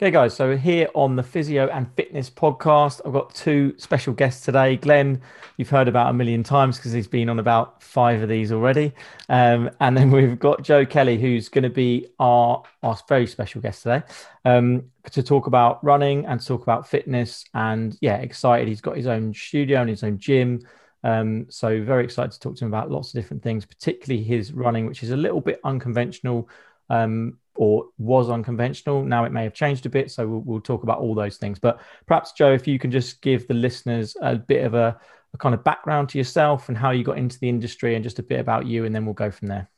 Okay, guys. So here on the Physio and Fitness podcast, I've got two special guests today. Glenn, you've heard about a million times because he's been on about five of these already. Um, and then we've got Joe Kelly, who's going to be our, our very special guest today um, to talk about running and talk about fitness. And yeah, excited. He's got his own studio and his own gym. Um, so very excited to talk to him about lots of different things, particularly his running, which is a little bit unconventional. Um, or was unconventional. Now it may have changed a bit. So we'll, we'll, talk about all those things. But perhaps, Joe, if you can just give the listeners a bit of a, a, kind of background to yourself and how you got into the industry and just a bit about you, and then we'll go from there.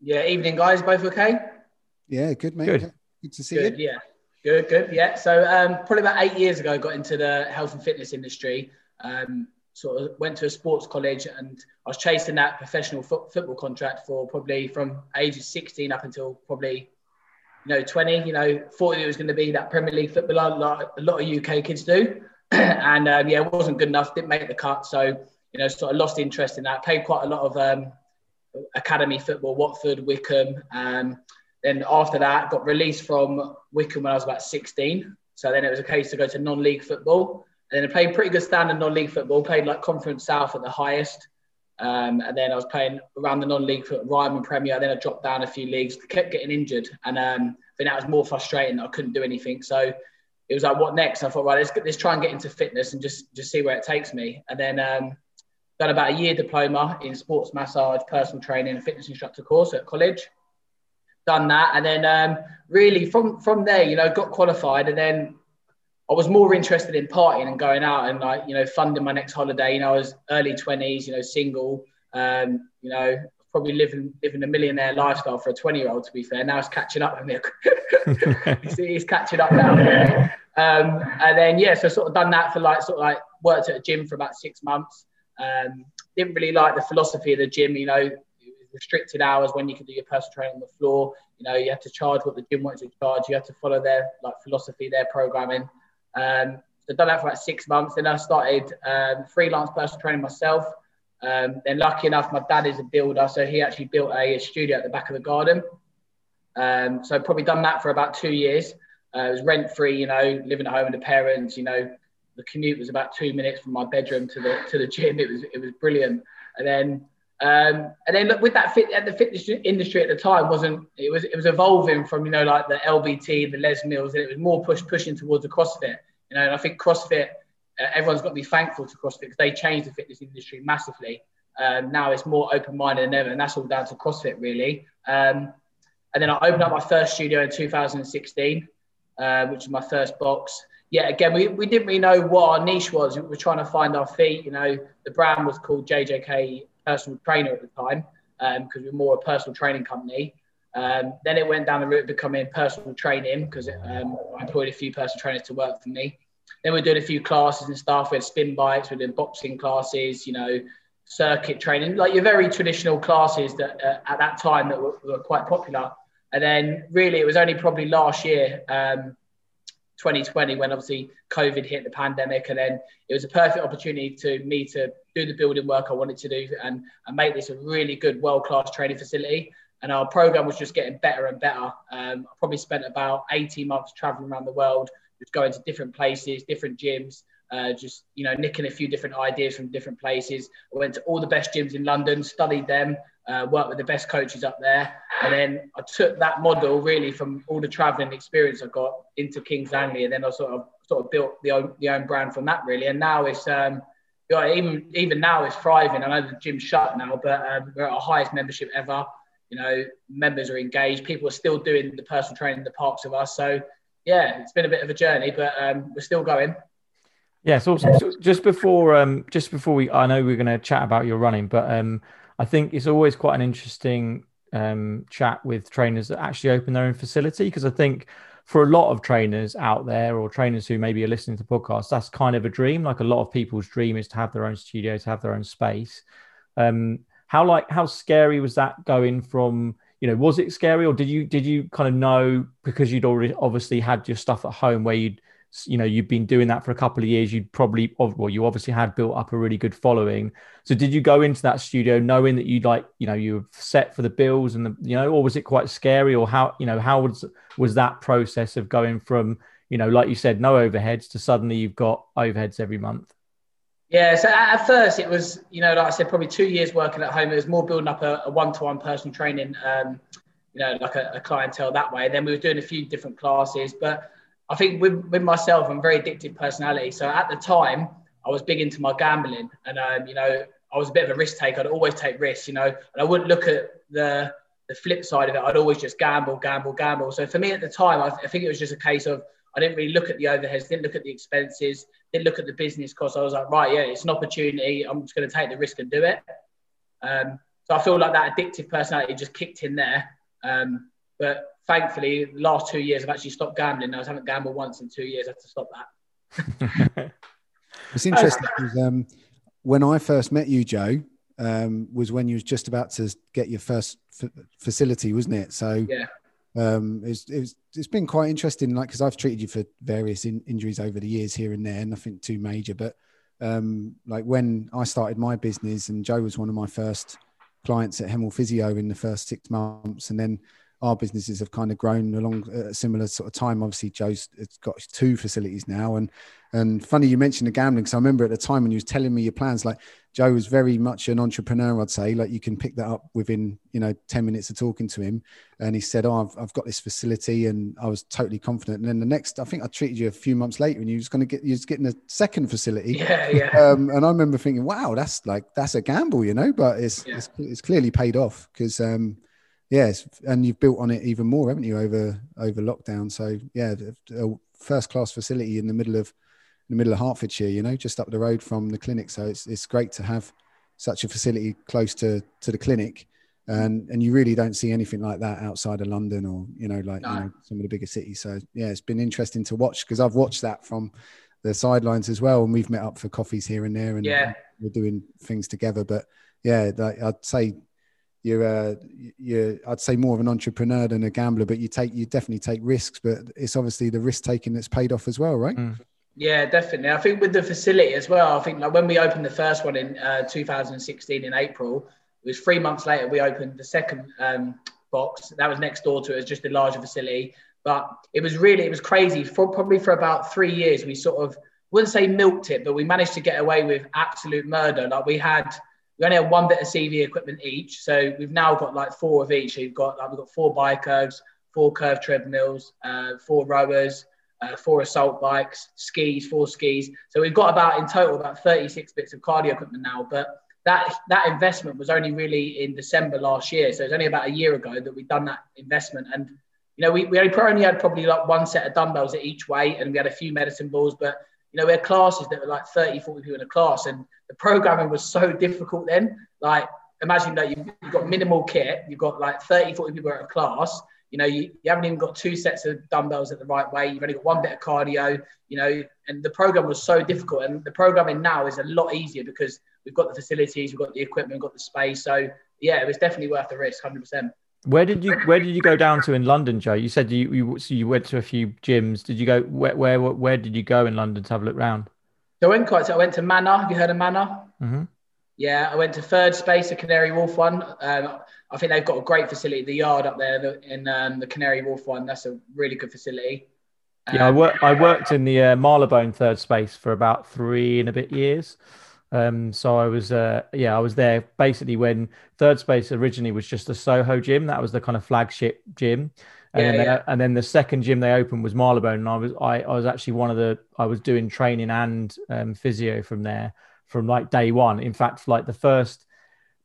Yeah, evening, guys. Both okay? Yeah, good, mate. Good. Good to see good, you. Yeah, good, good. Yeah. So um, probably about eight years ago, I got into the health and fitness industry. Um, sort of went to a sports college and I was chasing that professional fo- football contract for probably from ages 16 up until probably you know, 20, you know, thought it was going to be that Premier League footballer like a lot of UK kids do. and um, yeah, it wasn't good enough, didn't make the cut. So, you know, sort of lost interest in that. Played quite a lot of um, academy football, Watford, Wycombe. Um, then after that, got released from Wycombe when I was about 16. So then it was a case to go to non league football. And then I played pretty good standard non league football, played like Conference South at the highest. Um, and then I was playing around the non-league for Ryman Premier. Then I dropped down a few leagues, kept getting injured, and um, then that was more frustrating. I couldn't do anything. So it was like, what next? I thought, right, let's, let's try and get into fitness and just just see where it takes me. And then um, done about a year diploma in sports massage, personal training, and fitness instructor course at college. Done that, and then um, really from from there, you know, got qualified, and then I was more interested in partying and going out and like you know funding my next holiday. You know, I was early twenties, you know, single. Um, you know, probably living living a millionaire lifestyle for a twenty year old. To be fair, now it's catching up with me. he's, he's, catching up now. Um, and then yeah, so sort of done that for like sort of like worked at a gym for about six months. Um, didn't really like the philosophy of the gym. You know, restricted hours when you can do your personal training on the floor. You know, you had to charge what the gym wanted to charge. You had to follow their like philosophy, their programming. Um, so done that for about six months. Then I started um, freelance personal training myself. Um, then lucky enough, my dad is a builder, so he actually built a, a studio at the back of the garden. Um, so I've probably done that for about two years. Uh, it was rent free, you know, living at home with the parents. You know, the commute was about two minutes from my bedroom to the to the gym. It was it was brilliant. And then um, and then with that fit, at the fitness industry at the time wasn't it was it was evolving from you know like the LBT, the Les Mills, and it was more push pushing towards the CrossFit. You know, and I think CrossFit, uh, everyone's got to be thankful to CrossFit because they changed the fitness industry massively. Um, now it's more open minded than ever, and that's all down to CrossFit really. Um, and then I opened up my first studio in 2016, uh, which is my first box. Yeah, again, we, we didn't really know what our niche was. We were trying to find our feet. You know, the brand was called JJK personal trainer at the time because um, we are more a personal training company. Um, then it went down the route of becoming personal training because um, I employed a few personal trainers to work for me. Then we are doing a few classes and stuff. We had spin bikes, we are doing boxing classes, you know, circuit training, like your very traditional classes that uh, at that time that were, were, quite popular. And then really it was only probably last year, um, 2020, when obviously COVID hit the pandemic, and then it was a perfect opportunity to me to do the building work I wanted to do and, and make this a really good world class training facility. And our program was just getting better and better. Um, I probably spent about 18 months traveling around the world, just going to different places, different gyms, uh, just you know nicking a few different ideas from different places. I went to all the best gyms in London, studied them, uh, worked with the best coaches up there, and then I took that model really from all the traveling experience I got into Kings Langley, and then I sort of sort of built the own, the own brand from that really. And now it's um, you know, even even now it's thriving. I know the gym's shut now, but um, we're at our highest membership ever. You know, members are engaged. People are still doing the personal training in the parks with us. So yeah, it's been a bit of a journey, but um, we're still going. Yeah, it's awesome. So just before, um, just before we, I know we're going to chat about your running, but um, I think it's always quite an interesting um, chat with trainers that actually open their own facility because I think for a lot of trainers out there or trainers who maybe are listening to podcasts, that's kind of a dream. Like a lot of people's dream is to have their own studio, to have their own space. Um, how like how scary was that going from? You know, was it scary, or did you did you kind of know because you'd already obviously had your stuff at home where you'd you know you've been doing that for a couple of years you'd probably well you obviously had built up a really good following so did you go into that studio knowing that you'd like you know you were set for the bills and the you know or was it quite scary or how you know how was was that process of going from you know like you said no overheads to suddenly you've got overheads every month yeah, so at first it was, you know, like I said, probably two years working at home. It was more building up a, a one-to-one personal training, um, you know, like a, a, clientele that way. And then we were doing a few different classes, but I think with, with myself, I'm very addictive personality. So at the time, I was big into my gambling, and um, you know, I was a bit of a risk taker. I'd always take risks, you know, and I wouldn't look at the the flip side of it. I'd always just gamble, gamble, gamble. So for me at the time, I, I think it was just a case of I didn't really look at the overheads, didn't look at the expenses, didn't look at the business costs. I was like, right, yeah, it's an opportunity. I'm just going to take the risk and do it. Um, so I feel like that addictive personality just kicked in there. Um, but thankfully, the last two years, I've actually stopped gambling. I haven't gambled once in two years. I had to stop that. it's interesting because um, when I first met you, Joe, um, was when you was just about to get your first f- facility, wasn't it? So yeah. Um, it's, it's, it's been quite interesting, like because I've treated you for various in, injuries over the years here and there, nothing too major. But um, like when I started my business, and Joe was one of my first clients at Hemel Physio in the first six months, and then our businesses have kind of grown along a similar sort of time. Obviously, Joe's got two facilities now, and and funny you mentioned the gambling because I remember at the time when you was telling me your plans, like Joe was very much an entrepreneur. I'd say like you can pick that up within you know ten minutes of talking to him, and he said, "Oh, I've, I've got this facility," and I was totally confident. And then the next, I think I treated you a few months later, and you was going to get you was getting a second facility. Yeah, yeah. Um, and I remember thinking, "Wow, that's like that's a gamble," you know, but it's yeah. it's, it's clearly paid off because. Um, yes, and you've built on it even more, haven't you, over over lockdown? So yeah, a first class facility in the middle of in the middle of Hertfordshire, you know, just up the road from the clinic. So it's it's great to have such a facility close to to the clinic. And and you really don't see anything like that outside of London or you know like no. you know some of the bigger cities. So yeah, it's been interesting to watch because I've watched that from the sidelines as well, and we've met up for coffees here and there, and yeah. we're doing things together. But yeah, like I'd say you're uh, you're I'd say more of an entrepreneur than a gambler, but you take you definitely take risks, but it's obviously the risk taking that's paid off as well, right? Mm. Yeah, definitely. I think with the facility as well. I think like when we opened the first one in uh, 2016 in April, it was three months later we opened the second um, box. That was next door to it. It was just a larger facility, but it was really it was crazy. For probably for about three years, we sort of wouldn't say milked it, but we managed to get away with absolute murder. Like we had we only had one bit of CV equipment each. So we've now got like four of each. So you've got like, we've got four bike curves, four curved treadmills, uh, four rowers, uh, four assault bikes, skis, four skis. So we've got about in total about 36 bits of cardio equipment now. But that that investment was only really in December last year. So it's only about a year ago that we've done that investment. And you know, we, we only had probably like one set of dumbbells at each weight, and we had a few medicine balls, but you know, we had classes that were like 30, 40 people in a class, and the programming was so difficult then. Like, imagine that you've, you've got minimal kit, you've got like 30, 40 people at a class, you know, you, you haven't even got two sets of dumbbells at the right way, you've only got one bit of cardio, you know, and the program was so difficult. And the programming now is a lot easier because we've got the facilities, we've got the equipment, we've got the space. So, yeah, it was definitely worth the risk, 100%. Where did you Where did you go down to in London, Joe? You said you you, so you went to a few gyms. Did you go where Where Where did you go in London to have a look around? So I went quite. So I went to Manor. Have you heard of Manor? Mm-hmm. Yeah, I went to Third Space, a Canary Wharf one. Um, I think they've got a great facility. The yard up there the, in um, the Canary Wharf one. That's a really good facility. Um, yeah, I worked. I worked in the uh, Marylebone Third Space for about three and a bit years. Um, so I was, uh, yeah, I was there basically when Third Space originally was just a Soho gym. That was the kind of flagship gym. And, yeah, then they, yeah. and then the second gym they opened was Marylebone, and I was I, I was actually one of the I was doing training and um, physio from there from like day one. In fact, like the first,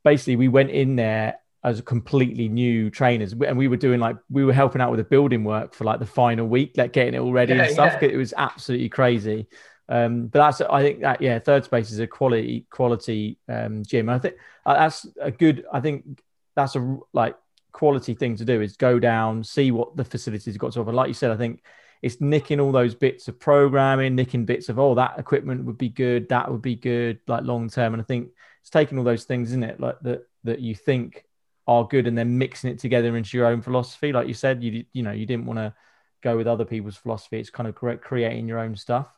basically we went in there as completely new trainers, and we were doing like we were helping out with the building work for like the final week, like getting it all ready yeah, and stuff. It was absolutely crazy. Um, but that's I think that yeah, third space is a quality quality um, gym. I think uh, that's a good. I think that's a like quality thing to do is go down, see what the facilities got to offer. Like you said, I think it's nicking all those bits of programming, nicking bits of oh that equipment would be good, that would be good, like long term. And I think it's taking all those things, isn't it, like that that you think are good, and then mixing it together into your own philosophy. Like you said, you you know you didn't want to go with other people's philosophy. It's kind of creating your own stuff.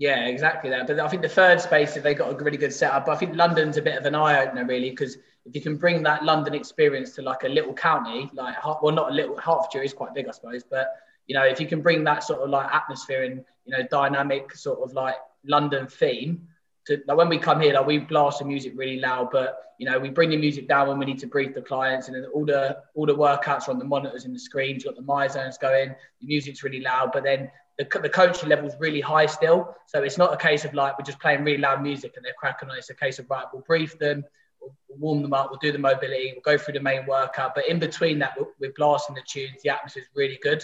Yeah, exactly that. But I think the third space, if they got a really good setup, but I think London's a bit of an eye opener, really, because if you can bring that London experience to like a little county, like well, not a little Hertfordshire is quite big, I suppose, but you know, if you can bring that sort of like atmosphere and you know dynamic sort of like London theme to like when we come here, like we blast the music really loud, but you know, we bring the music down when we need to brief the clients, and then all the all the workouts are on the monitors and the screens. You've got the MyZones going, the music's really loud, but then the, the coaching level is really high still. So it's not a case of like we're just playing really loud music and they're cracking on. It's a case of right, we'll brief them, we'll, warm them up, we'll do the mobility, we'll go through the main workout. But in between that, we're, we're blasting the tunes. The atmosphere is really good,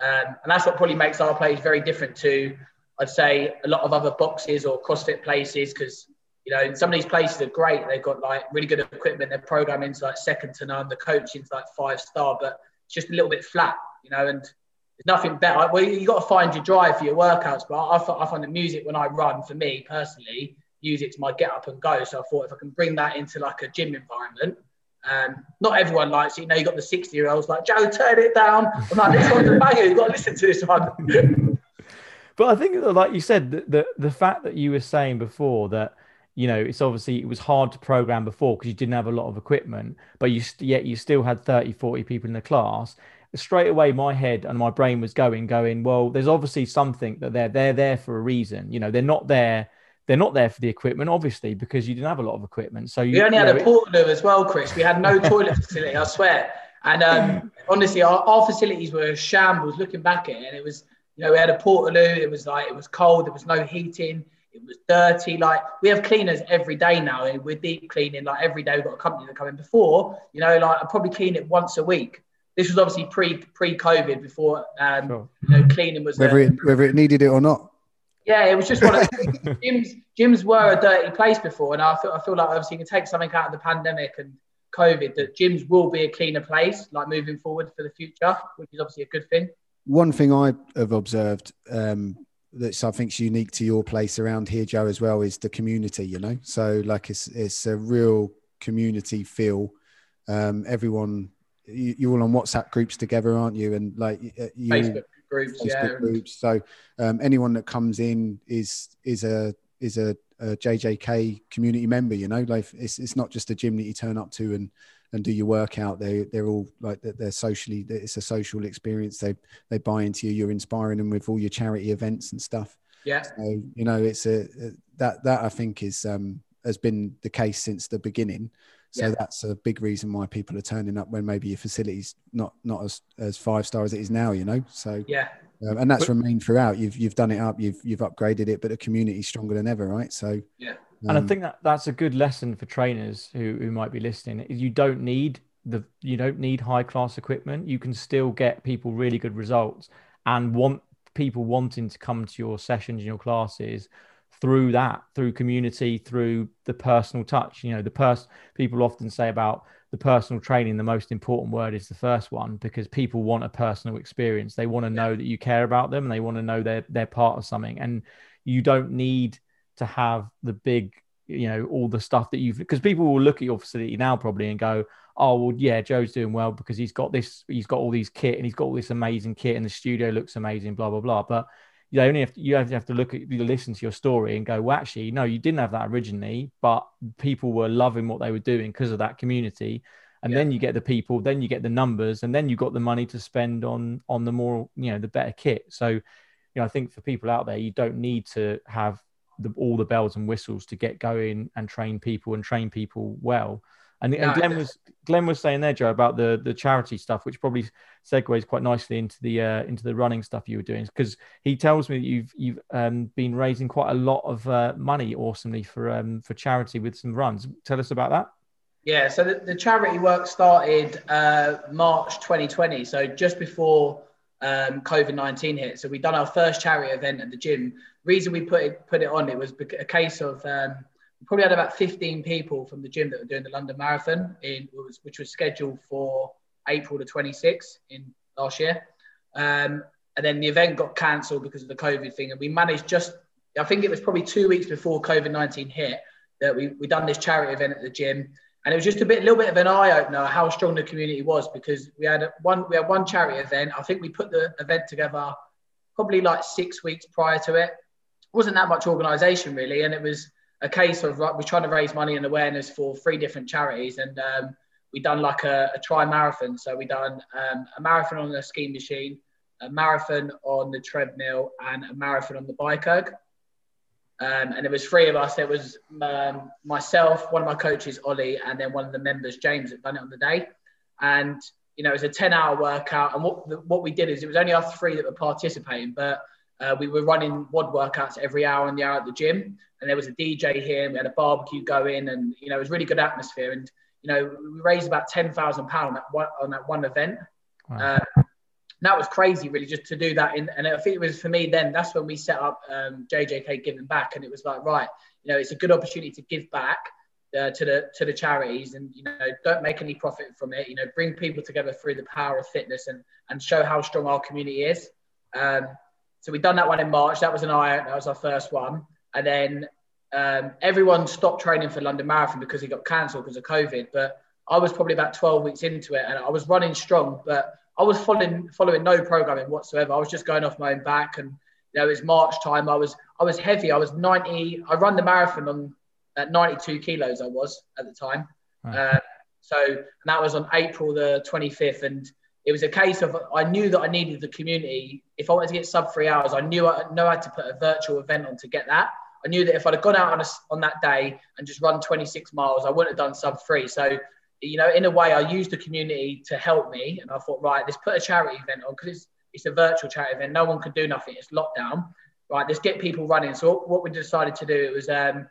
um, and that's what probably makes our plays very different to, I'd say, a lot of other boxes or CrossFit places because. You know, some of these places are great. They've got like really good equipment. Their programming's like second to none. The coaching's like five star, but it's just a little bit flat. You know, and nothing better. Well, you got to find your drive for your workouts, but I, I find the music when I run, for me personally, music's my get up and go. So I thought if I can bring that into like a gym environment, um, not everyone likes it. You know, you got the 60 year olds like, Joe, turn it down. I'm like, this one's a banger. You've got to listen to this one. but I think, like you said, the, the, the fact that you were saying before that, you know, it's obviously it was hard to program before because you didn't have a lot of equipment, but you yet you still had 30, 40 people in the class straight away my head and my brain was going going well there's obviously something that they're they're there for a reason you know they're not there they're not there for the equipment obviously because you didn't have a lot of equipment so you, we only you had know, a portaloo as well chris we had no toilet facility i swear and um, honestly our, our facilities were shambles looking back at it and it was you know we had a portaloo it was like it was cold there was no heating it was dirty. Like we have cleaners every day now, and we're deep cleaning like every day. We've got a company that come in. Before, you know, like I probably clean it once a week this was obviously pre pre COVID before um, sure. you know, cleaning was whether it whether it needed it or not. Yeah, it was just one of gyms. Gyms were a dirty place before, and I feel I feel like obviously you can take something out of the pandemic and COVID that gyms will be a cleaner place, like moving forward for the future, which is obviously a good thing. One thing I have observed um, that's I think is unique to your place around here, Joe, as well, is the community. You know, so like it's it's a real community feel. Um, everyone you, are all on WhatsApp groups together, aren't you? And like uh, you Facebook groups, Facebook yeah. Groups. So um, anyone that comes in is is a is a, a, JJK community member. You know, like it's it's not just a gym that you turn up to and and do your workout. They they're all like they're socially. It's a social experience. They they buy into you. You're inspiring them with all your charity events and stuff. Yeah. So you know, it's a that that I think is um has been the case since the beginning. So yeah. that's a big reason why people are turning up when maybe your facility's not not as, as five star as it is now, you know. So yeah, um, and that's but, remained throughout. You've you've done it up, you've you've upgraded it, but the community's stronger than ever, right? So yeah, um, and I think that that's a good lesson for trainers who who might be listening. You don't need the you don't need high class equipment. You can still get people really good results and want people wanting to come to your sessions and your classes through that, through community, through the personal touch. You know, the person people often say about the personal training, the most important word is the first one because people want a personal experience. They want to know that you care about them and they want to know they're they're part of something. And you don't need to have the big, you know, all the stuff that you've because people will look at your facility now probably and go, Oh, well, yeah, Joe's doing well because he's got this, he's got all these kit and he's got all this amazing kit and the studio looks amazing, blah, blah, blah. But you only have to, you have to look at you listen to your story and go well actually no you didn't have that originally but people were loving what they were doing because of that community. And yeah. then you get the people then you get the numbers and then you got the money to spend on on the more you know the better kit. So you know i think for people out there you don't need to have the, all the bells and whistles to get going and train people and train people well and, and Glenn was Glenn was saying there, Joe, about the the charity stuff, which probably segues quite nicely into the uh, into the running stuff you were doing, because he tells me that you've you've um, been raising quite a lot of uh, money, awesomely for um, for charity with some runs. Tell us about that. Yeah, so the, the charity work started uh, March 2020, so just before um, COVID 19 hit. So we done our first charity event at the gym. Reason we put it put it on, it was a case of um, probably had about 15 people from the gym that were doing the London Marathon, in, which was scheduled for April the 26th in last year. Um, and then the event got cancelled because of the COVID thing. And we managed just, I think it was probably two weeks before COVID 19 hit that we, we done this charity event at the gym. and it was just a bit, a little bit of an eye opener how strong the community was because we had one, we had one charity event. I think we put the event together probably like six weeks prior to it. it wasn't that much organisation really, and it was a case of we're trying to raise money and awareness for three different charities, and um, we done like a, a tri marathon. So we done um, a marathon on the ski machine, a marathon on the treadmill, and a marathon on the bike erg. Um, and it was three of us. It was um, myself, one of my coaches, Ollie, and then one of the members, James, that done it on the day. And you know, it was a ten-hour workout. And what what we did is it was only us three that were participating, but uh, we were running WOD workouts every hour on the hour at the gym. And there was a DJ here, and we had a barbecue going, and you know, it was really good atmosphere. And you know, we raised about ten thousand pound on that one event. Wow. Uh, that was crazy, really, just to do that. In, and I think it was for me then. That's when we set up um, JJK Giving Back, and it was like, right, you know, it's a good opportunity to give back uh, to the to the charities, and you know, don't make any profit from it. You know, bring people together through the power of fitness, and and show how strong our community is. Um, so we'd done that one in March. That was an eye. That was our first one, and then um, everyone stopped training for London Marathon because it got cancelled because of COVID. But I was probably about 12 weeks into it, and I was running strong, but I was following following no programming whatsoever. I was just going off my own back, and you know, it was March time. I was I was heavy. I was 90. I run the marathon on at 92 kilos. I was at the time. Uh, so that was on April the 25th, and it was a case of I knew that I needed the community. If I wanted to get sub three hours, I knew I know I had to put a virtual event on to get that. I knew that if I'd have gone out on, a, on that day and just run 26 miles, I wouldn't have done sub three. So you know, in a way, I used the community to help me. And I thought, right, let's put a charity event on because it's, it's a virtual charity event. No one could do nothing. It's lockdown. Right, let's get people running. So what we decided to do, it was um,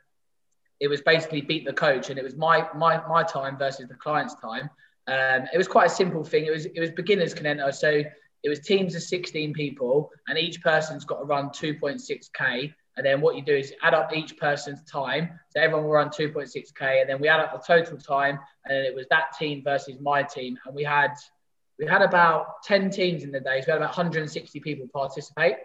it was basically beat the coach, and it was my my my time versus the client's time. Um, it was quite a simple thing. It was it was beginners Canento. So it was teams of 16 people, and each person's got to run 2.6k. And then what you do is add up each person's time. So everyone will run 2.6k, and then we add up the total time, and it was that team versus my team, and we had we had about 10 teams in the day. So we had about 160 people participate.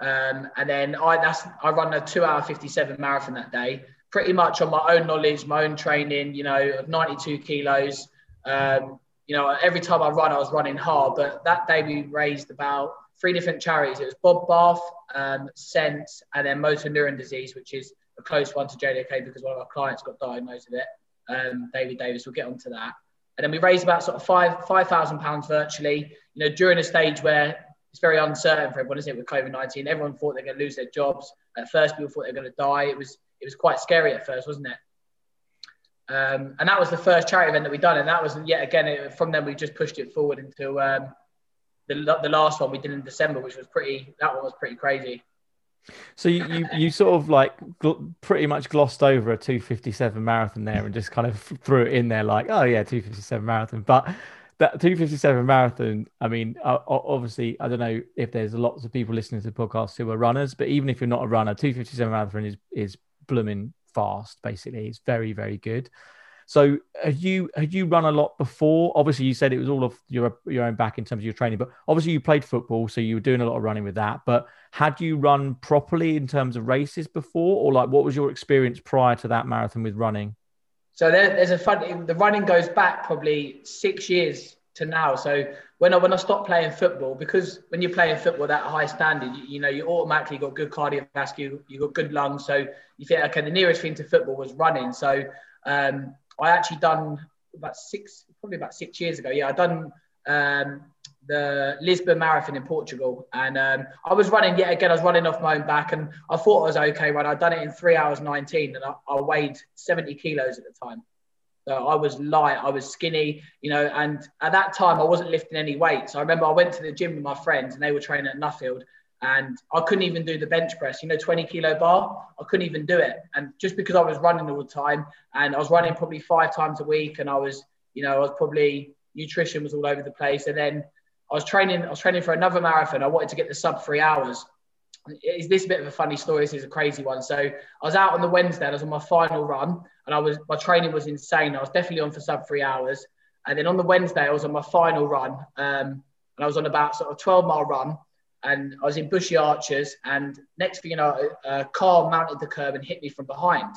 Um, and then I that's I run a two hour 57 marathon that day, pretty much on my own knowledge, my own training. You know, 92 kilos. Um, you know, every time I run, I was running hard. But that day we raised about three different charities. It was Bob Bath, um, Sense, and then motor neuron disease, which is a close one to JJK because one of our clients got diagnosed with it. Um, David Davis, we'll get onto that. And then we raised about sort of five five thousand pounds virtually. You know, during a stage where it's very uncertain for everyone, isn't it? With COVID nineteen, everyone thought they're going to lose their jobs. At first, people thought they're going to die. It was it was quite scary at first, wasn't it? Um, and that was the first charity event that we done, and that was yet again it, from then we just pushed it forward into um, the, the last one we did in December, which was pretty. That one was pretty crazy. So you, you, you sort of like gl- pretty much glossed over a 257 marathon there and just kind of threw it in there like, oh yeah, 257 marathon. But that 257 marathon, I mean, obviously, I don't know if there's lots of people listening to the podcast who are runners, but even if you're not a runner, 257 marathon is is blooming fast. Basically, it's very very good. So had you had you run a lot before? Obviously, you said it was all of your your own back in terms of your training, but obviously you played football, so you were doing a lot of running with that. But had you run properly in terms of races before, or like what was your experience prior to that marathon with running? So there, there's a fun. The running goes back probably six years to now. So when I when I stopped playing football, because when you're playing football that high standard, you, you know you automatically got good cardiovascular, you got good lungs. So you think okay, the nearest thing to football was running. So um, I actually done about six, probably about six years ago. Yeah, I done um, the Lisbon Marathon in Portugal, and um, I was running yet again. I was running off my own back, and I thought I was okay. Right, I'd done it in three hours nineteen, and I, I weighed seventy kilos at the time. So I was light, I was skinny, you know, and at that time I wasn't lifting any weights. I remember I went to the gym with my friends, and they were training at Nuffield, and I couldn't even do the bench press, you know, 20 kilo bar. I couldn't even do it. And just because I was running all the time and I was running probably five times a week and I was, you know, I was probably nutrition was all over the place. And then I was training, I was training for another marathon. I wanted to get the sub three hours. Is this a bit of a funny story? This is a crazy one. So I was out on the Wednesday, I was on my final run and I was, my training was insane. I was definitely on for sub three hours. And then on the Wednesday, I was on my final run um, and I was on about sort of 12 mile run and I was in Bushey Arches, and next thing you know, a car mounted the curb and hit me from behind.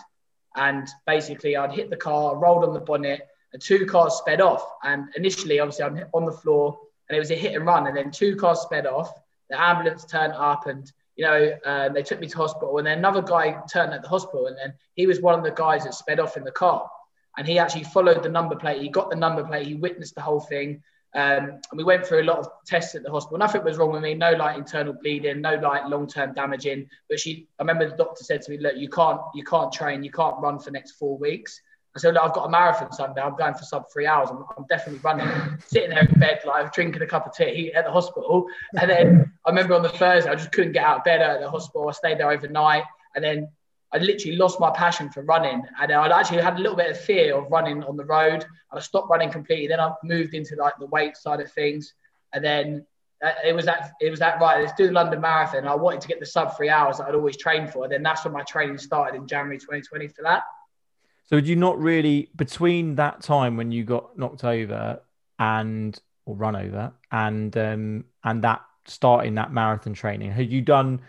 And basically, I'd hit the car, rolled on the bonnet, and two cars sped off. And initially, obviously, I'm on the floor, and it was a hit and run. And then two cars sped off. The ambulance turned up, and you know, uh, they took me to hospital. And then another guy turned at the hospital, and then he was one of the guys that sped off in the car. And he actually followed the number plate. He got the number plate. He witnessed the whole thing. Um, and we went through a lot of tests at the hospital. Nothing was wrong with me. No like internal bleeding, no like long-term damaging. But she, I remember the doctor said to me, "Look, you can't, you can't train, you can't run for next four weeks." I said, "Look, I've got a marathon Sunday. I'm going for sub three hours. I'm, I'm definitely running." Sitting there in bed, like drinking a cup of tea at the hospital. And then I remember on the Thursday, I just couldn't get out of bed at the hospital. I stayed there overnight, and then I literally lost my passion for running. And I actually had a little bit of fear of running on the road. And I stopped running completely. Then I moved into like the weight side of things. And then uh, it was that it was that right. Let's do the London Marathon. I wanted to get the sub three hours that I'd always trained for. And then that's when my training started in January 2020 for that. So did you not really between that time when you got knocked over and or run over and um and that starting that marathon training, had you done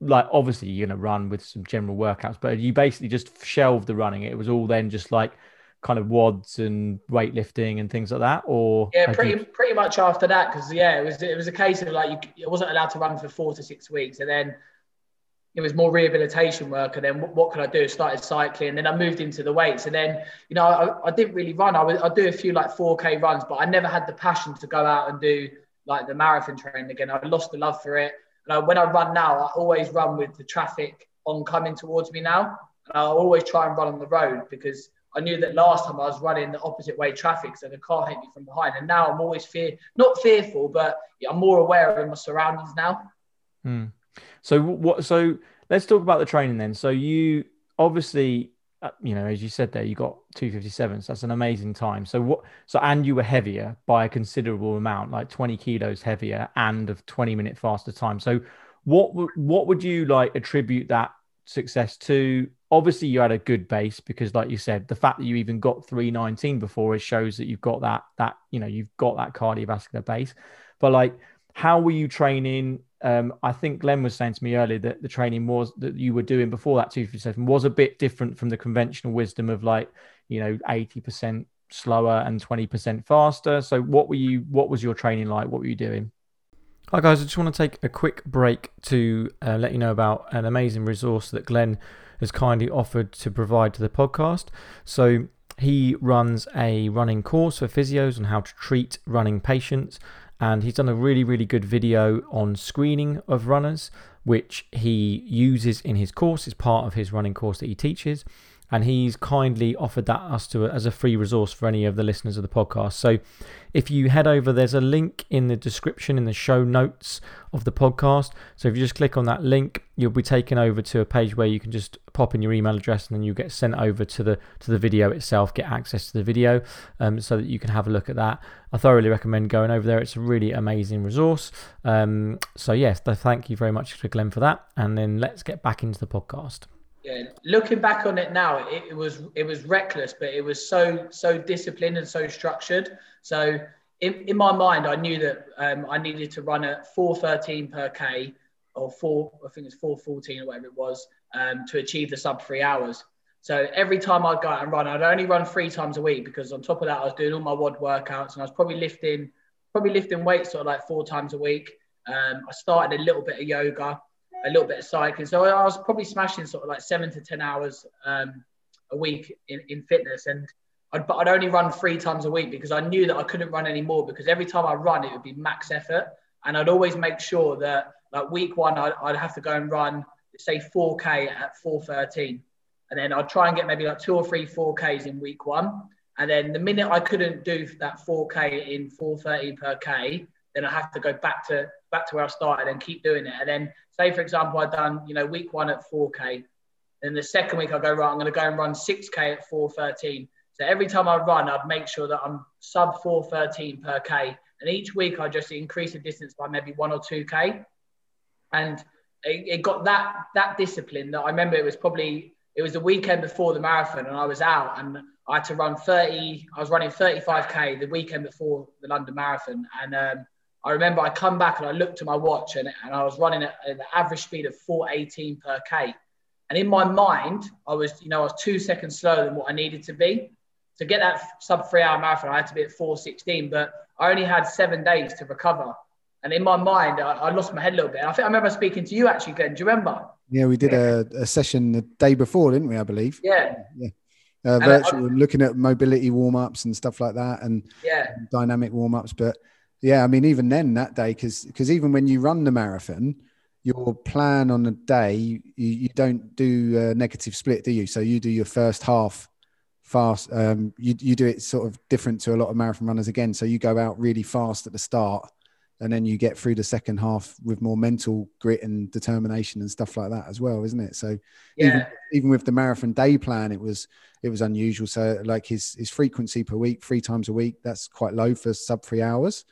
like obviously you're going to run with some general workouts, but you basically just shelved the running. It was all then just like kind of WODs and weightlifting and things like that, or yeah, pretty you... pretty much after that because yeah, it was it was a case of like you, wasn't allowed to run for four to six weeks, and then it was more rehabilitation work. And then what, what could I do? Started cycling, and then I moved into the weights, and then you know I, I didn't really run. I would I do a few like 4k runs, but I never had the passion to go out and do like the marathon training again. I lost the love for it. And when I run now, I always run with the traffic on coming towards me now. And I always try and run on the road because I knew that last time I was running the opposite way traffic, so the car hit me from behind. And now I'm always fear, not fearful, but I'm more aware of my surroundings now. Hmm. So what? So let's talk about the training then. So you obviously uh, you know, as you said there, you got 257. So that's an amazing time. So what, so, and you were heavier by a considerable amount, like 20 kilos heavier and of 20 minute faster time. So what, what would you like attribute that success to? Obviously you had a good base because like you said, the fact that you even got 319 before it shows that you've got that, that, you know, you've got that cardiovascular base, but like, how were you training? Um, I think Glenn was saying to me earlier that the training was that you were doing before that 257 was a bit different from the conventional wisdom of like, you know, 80% slower and 20% faster. So what were you, what was your training like? What were you doing? Hi guys, I just want to take a quick break to uh, let you know about an amazing resource that Glenn has kindly offered to provide to the podcast. So he runs a running course for physios on how to treat running patients and he's done a really, really good video on screening of runners, which he uses in his course. It's part of his running course that he teaches and he's kindly offered that us to as a free resource for any of the listeners of the podcast. So if you head over, there's a link in the description in the show notes of the podcast. So if you just click on that link, you'll be taken over to a page where you can just pop in your email address and then you get sent over to the to the video itself, get access to the video, um, so that you can have a look at that. I thoroughly recommend going over there. It's a really amazing resource. Um, so yes, thank you very much to Glenn for that. And then let's get back into the podcast. Yeah, looking back on it now, it, it, was it was reckless, but it was so so disciplined and so structured. So in, in my mind, I knew that um, I needed to run at 413 per k or four, I think it's 414 or whatever it was, um, to achieve the sub three hours. So every time I'd go out and run, I'd only run three times a week because on top of that, I was doing all my WOD workouts and I was probably lifting probably lifting weights sort of like four times a week. Um, I started a little bit of yoga a little bit of cycling. So I was probably smashing sort of like seven to 10 hours um, a week in, in fitness. And I'd, but I'd only run three times a week because I knew that I couldn't run anymore because every time I run, it would be max effort. And I'd always make sure that like week one, I'd, I'd have to go and run, say 4K at 413. And then I'd try and get maybe like two or three 4Ks in week one. And then the minute I couldn't do that 4K in 430 per K, then I have to go back to back to where I started and keep doing it. And then say for example, I'd done, you know, week one at 4K. Then the second week I go, right, I'm gonna go and run 6K at 413. So every time I run, I'd make sure that I'm sub 413 per K. And each week I just increase the distance by maybe one or two K. And it, it got that that discipline that I remember it was probably it was the weekend before the marathon and I was out and I had to run 30, I was running 35K the weekend before the London Marathon. And um, I remember I come back and I looked at my watch and, and I was running at an average speed of 418 per K. And in my mind, I was, you know, I was two seconds slower than what I needed to be. To get that sub three hour marathon, I had to be at 416, but I only had seven days to recover. And in my mind, I, I lost my head a little bit. I think I remember speaking to you actually, Glenn. Do you remember? Yeah, we did a, a session the day before, didn't we? I believe. Yeah. Yeah. Uh, virtual, I, looking at mobility warm ups and stuff like that, and yeah, dynamic warm ups. But yeah, I mean, even then that day, because because even when you run the marathon, your plan on the day, you, you don't do a negative split, do you? So you do your first half fast. Um, you you do it sort of different to a lot of marathon runners again. So you go out really fast at the start and then you get through the second half with more mental grit and determination and stuff like that as well isn't it so yeah. even, even with the marathon day plan it was it was unusual so like his his frequency per week three times a week that's quite low for sub three hours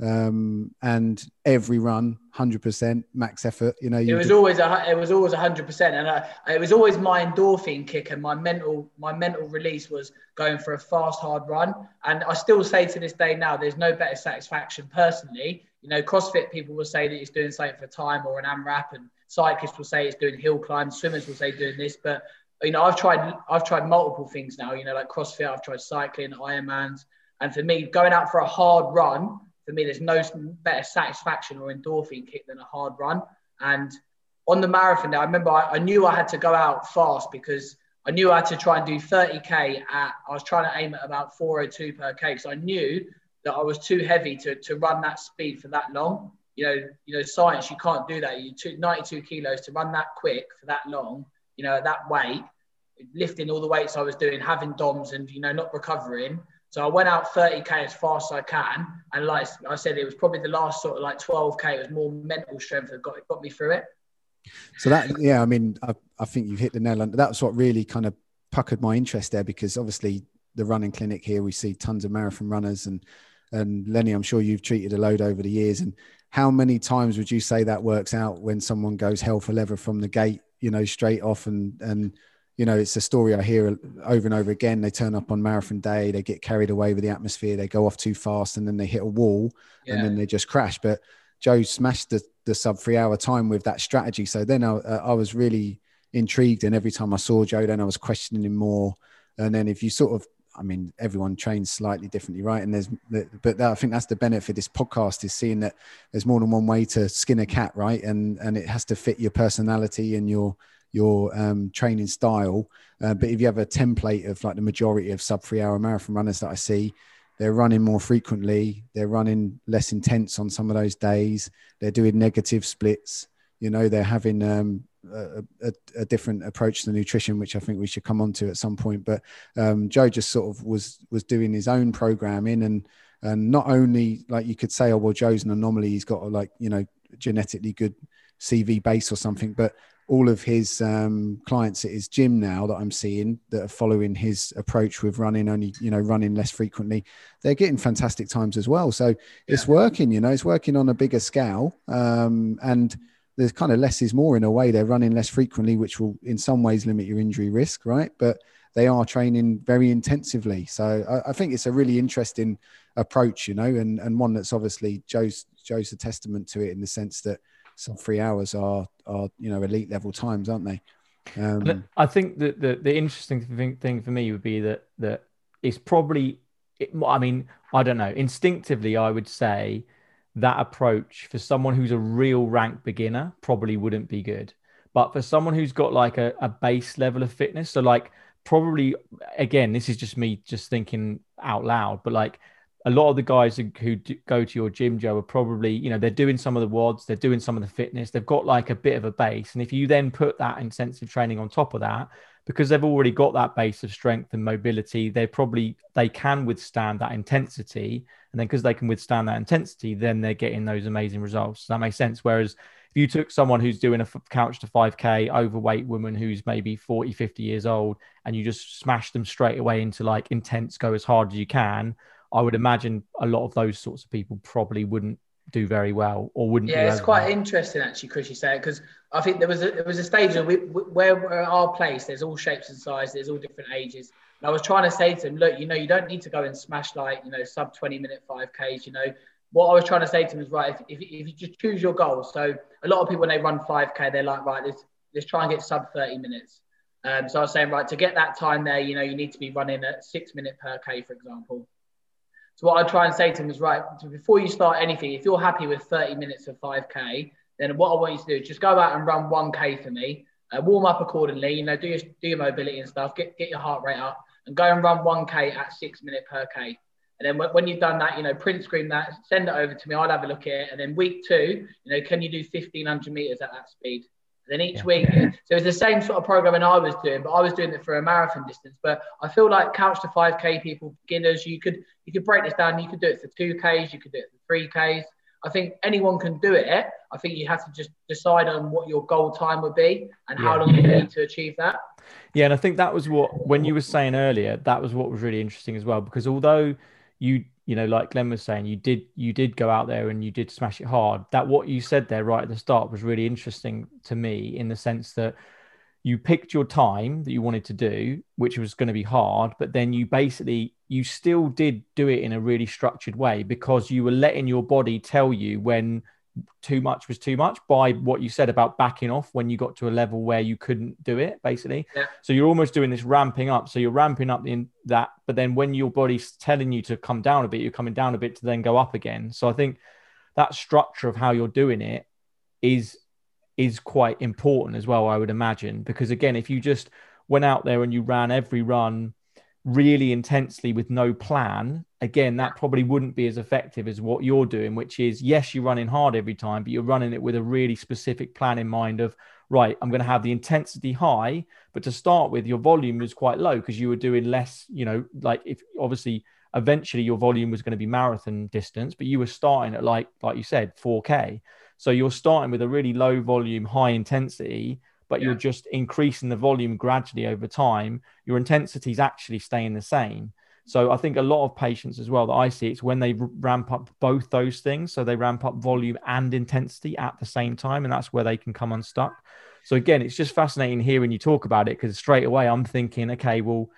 um, and every run 100% max effort you know you it was always a it was always 100% and I, it was always my endorphin kick and my mental my mental release was going for a fast hard run. And i still say to this day now there's no better satisfaction personally. You know crossfit people will say that it's doing something for time or an amrap and cyclists will say it's doing hill climbs swimmers will say doing this but you know i've tried i've tried multiple things now you know like crossfit i've tried cycling ironmans and for me going out for a hard run for me, there's no better satisfaction or endorphin kick than a hard run. And on the marathon I remember I, I, knew I had to go out fast because I knew I had to try and do 30k at. I was trying to aim at about 402 per k because I knew that I was too heavy to, to run that speed for that long. You know, you know, science you can't do that. You took 92 kilos to run that quick for that long. You know, at that weight, lifting all the weights I was doing, having DOMs, and you know, not recovering. So I went out 30k as fast as I can, and like I said, it was probably the last sort of like 12k. It was more mental strength that got got me through it. So that, yeah, I mean, I, I think you've hit the nail on. That's what really kind of puckered my interest there, because obviously the running clinic here, we see tons of marathon runners, and and Lenny, I'm sure you've treated a load over the years. And how many times would you say that works out when someone goes hell for leather from the gate, you know, straight off and and you know, it's a story I hear over and over again. They turn up on marathon day, they get carried away with the atmosphere, they go off too fast, and then they hit a wall, yeah. and then they just crash. But Joe smashed the, the sub three hour time with that strategy. So then I, uh, I was really intrigued, and every time I saw Joe, then I was questioning him more. And then if you sort of I mean, everyone trains slightly differently, right? And there's, but I think that's the benefit of this podcast is seeing that there's more than one way to skin a cat, right? And and it has to fit your personality and your your um, training style. Uh, but if you have a template of like the majority of sub three hour marathon runners that I see, they're running more frequently, they're running less intense on some of those days, they're doing negative splits, you know, they're having um, a, a, a, different approach to nutrition, which I think we should come on to at some point. But um, Joe just sort of was was doing his own programming and and not only like you could say, oh well, Joe's an anomaly, he's got a like you know genetically good CV base or something, but all of his um, clients at his gym now that I'm seeing that are following his approach with running only, you know, running less frequently, they're getting fantastic times as well. So yeah. it's working, you know, it's working on a bigger scale. Um, and there's kind of less is more in a way. They're running less frequently, which will in some ways limit your injury risk, right? But they are training very intensively. So I, I think it's a really interesting approach, you know, and, and one that's obviously Joe's Joe's a testament to it in the sense that some three hours are are you know elite level times, aren't they? Um, I think that the the interesting thing, thing for me would be that that it's probably. It, I mean, I don't know. Instinctively, I would say that approach for someone who's a real rank beginner probably wouldn't be good. But for someone who's got like a, a base level of fitness, so like probably again, this is just me just thinking out loud, but like a lot of the guys who, who go to your gym, Joe, are probably, you know, they're doing some of the WODs, they're doing some of the fitness, they've got like a bit of a base. And if you then put that intensive training on top of that, because they've already got that base of strength and mobility, they probably they can withstand that intensity. And then because they can withstand that intensity, then they're getting those amazing results. Does that makes sense? Whereas if you took someone who's doing a couch to 5k overweight woman who's maybe 40 50 years old and you just smash them straight away into like intense go as hard as you can I would imagine a lot of those sorts of people probably wouldn't do very well or wouldn't. Yeah, it's quite well. interesting actually, Chris. You say it because I think there was a there was a stage of we, where we're at our place. There's all shapes and sizes. There's all different ages. And I was trying to say to him, look, you know, you don't need to go and smash like you know sub 20 minute 5ks. You know, what I was trying to say to him is right. If, if, if you just choose your goals, so a lot of people when they run 5k, they're like, right, let's let's try and get sub 30 minutes. Um, so I was saying, right, to get that time there, you know, you need to be running at six minute per K, for example. So what I try and say to them is, right, before you start anything, if you're happy with 30 minutes of 5K, then what I want you to do is just go out and run 1K for me, uh, warm up accordingly, you know, do your, do your mobility and stuff, get, get your heart rate up, and go and run 1K at six minute per K. And then when you've done that, you know, print screen that, send it over to me. I'll have a look at it. And then week two, you know, can you do 1500 meters at that speed? Then each yeah. week, so it's the same sort of programming I was doing, but I was doing it for a marathon distance. But I feel like couch to 5K people, beginners, you could you could break this down. You could do it for 2Ks, you could do it for 3Ks. I think anyone can do it. I think you have to just decide on what your goal time would be and how long you need to achieve that. Yeah, and I think that was what when you were saying earlier, that was what was really interesting as well. Because although you you know, like Glenn was saying, you did you did go out there and you did smash it hard. That what you said there right at the start was really interesting to me in the sense that you picked your time that you wanted to do, which was going to be hard, but then you basically you still did do it in a really structured way because you were letting your body tell you when too much was too much by what you said about backing off when you got to a level where you couldn't do it basically. Yeah. so you're almost doing this ramping up. So you're ramping up in that but then when your body's telling you to come down a bit you're coming down a bit to then go up again. So i think that structure of how you're doing it is is quite important as well i would imagine. Because again if you just went out there and you ran every run really intensely with no plan, again, that probably wouldn't be as effective as what you're doing, which is yes, you're running hard every time, but you're running it with a really specific plan in mind of, right, I'm going to have the intensity high, but to start with, your volume was quite low because you were doing less, you know, like if obviously eventually your volume was going to be marathon distance, but you were starting at like, like you said, 4K. So you're starting with a really low volume, high intensity but yeah. you're just increasing the volume gradually over time, your intensity is actually staying the same. So I think a lot of patients as well that I see, it's when they ramp up both those things. So they ramp up volume and intensity at the same time, and that's where they can come unstuck. So again, it's just fascinating hearing you talk about it because straight away I'm thinking, okay, well,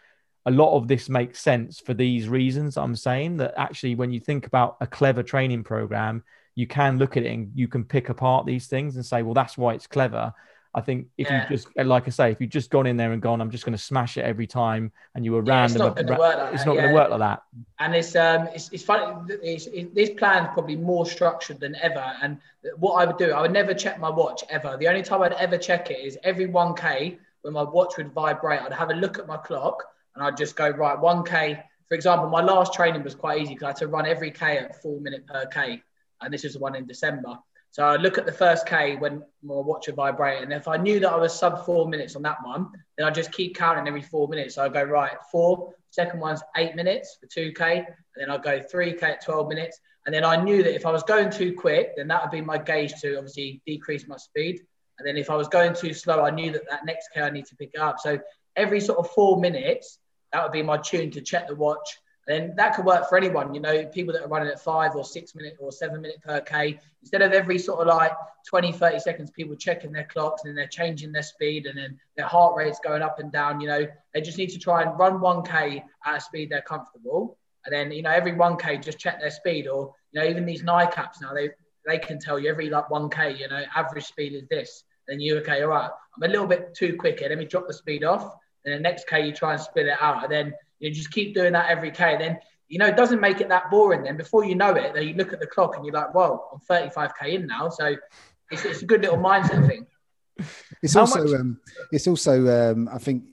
a lot of this makes sense for these reasons. I'm saying that actually, when you think about a clever training program, you can look at it and you can pick apart these things and say, well, that's why it's clever. I think if yeah. you just, like I say, if you've just gone in there and gone, I'm just going to smash it every time, and you were yeah, random, it's not going to work like. Yeah. work like that. And it's um, it's, it's funny. It's, it, this plan's probably more structured than ever. And what I would do, I would never check my watch ever. The only time I'd ever check it is every 1k when my watch would vibrate. I'd have a look at my clock and I'd just go right 1k. For example, my last training was quite easy because I had to run every k at four minute per k, and this was the one in December. So I look at the first K when my watch would vibrate, and if I knew that I was sub four minutes on that one, then I just keep counting every four minutes. So I go right four. Second one's eight minutes for two K, and then I go three K at twelve minutes, and then I knew that if I was going too quick, then that would be my gauge to obviously decrease my speed. And then if I was going too slow, I knew that that next K I need to pick up. So every sort of four minutes, that would be my tune to check the watch then that could work for anyone. You know, people that are running at five or six minute or seven minute per K, instead of every sort of like 20, 30 seconds, people checking their clocks and then they're changing their speed and then their heart rate's going up and down. You know, they just need to try and run 1K at a speed they're comfortable. And then, you know, every 1K, just check their speed. Or, you know, even these NICAPs now, they, they can tell you every like 1K, you know, average speed is this. Then you, okay, all right, I'm a little bit too quick here. Let me drop the speed off. And the next K, you try and spit it out. And then, you just keep doing that every K. Then, you know, it doesn't make it that boring. Then before you know it, then you look at the clock and you're like, well, I'm 35K in now. So it's, it's a good little mindset thing. It's How also, um, it's also, um, I think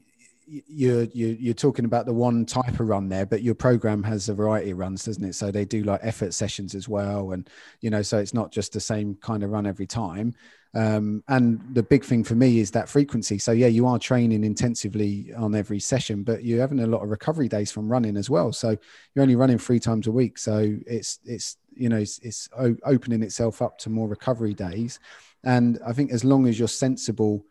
you're, you're, you're talking about the one type of run there, but your program has a variety of runs, doesn't it? So they do like effort sessions as well, and you know, so it's not just the same kind of run every time. Um, and the big thing for me is that frequency. So yeah, you are training intensively on every session, but you're having a lot of recovery days from running as well. So you're only running three times a week. So it's it's you know it's, it's opening itself up to more recovery days. And I think as long as you're sensible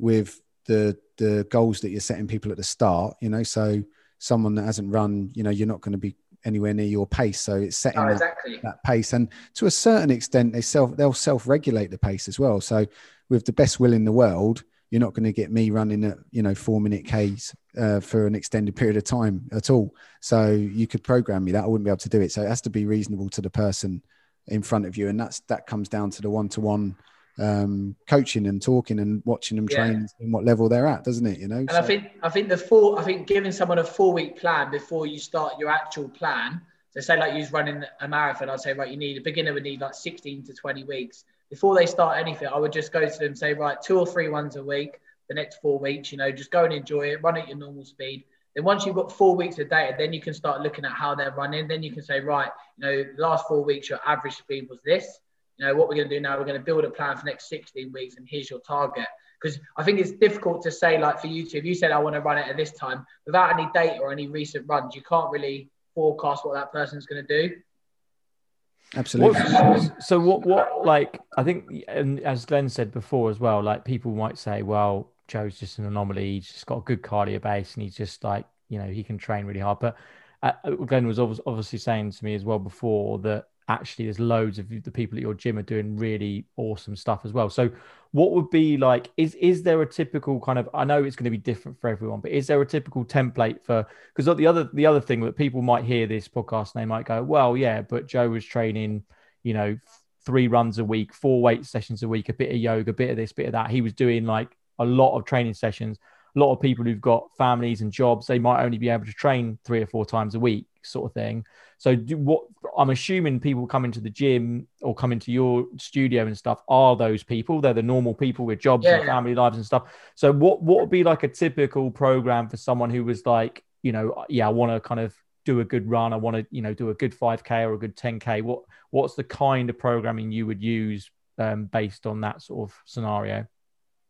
with the the goals that you're setting people at the start, you know, so someone that hasn't run, you know, you're not going to be anywhere near your pace. So it's setting oh, exactly. that, that, pace, and to a certain extent, they self they'll self regulate the pace as well. So with the best will in the world, you're not going to get me running at you know four minute Ks uh, for an extended period of time at all. So you could program me that I wouldn't be able to do it. So it has to be reasonable to the person in front of you, and that's that comes down to the one to one um, coaching and talking and watching them train yeah. and what level they're at, doesn't it? You know. And so. I think I think the four I think giving someone a four week plan before you start your actual plan. So say like you're running a marathon, I'd say right, you need a beginner would need like 16 to 20 weeks before they start anything. I would just go to them say right, two or three ones a week. The next four weeks, you know, just go and enjoy it, run at your normal speed. Then once you've got four weeks of data, then you can start looking at how they're running. Then you can say, right, you know, last four weeks your average speed was this you know, what we're going to do now, we're going to build a plan for the next 16 weeks and here's your target. Because I think it's difficult to say, like for you two, if you said, I want to run it at this time, without any data or any recent runs, you can't really forecast what that person's going to do. Absolutely. What, so what, what, like, I think, and as Glenn said before as well, like people might say, well, Joe's just an anomaly. He's just got a good cardio base and he's just like, you know, he can train really hard. But uh, Glenn was obviously saying to me as well before that actually there's loads of the people at your gym are doing really awesome stuff as well. So what would be like is is there a typical kind of i know it's going to be different for everyone but is there a typical template for because the other the other thing that people might hear this podcast and they might go well yeah but joe was training you know three runs a week four weight sessions a week a bit of yoga a bit of this bit of that. He was doing like a lot of training sessions. A lot of people who've got families and jobs they might only be able to train three or four times a week sort of thing so do what I'm assuming people come into the gym or come into your studio and stuff are those people. They're the normal people with jobs yeah, and family lives and stuff. So what what would be like a typical program for someone who was like, you know, yeah, I want to kind of do a good run. I want to, you know, do a good 5K or a good 10K. What what's the kind of programming you would use um, based on that sort of scenario?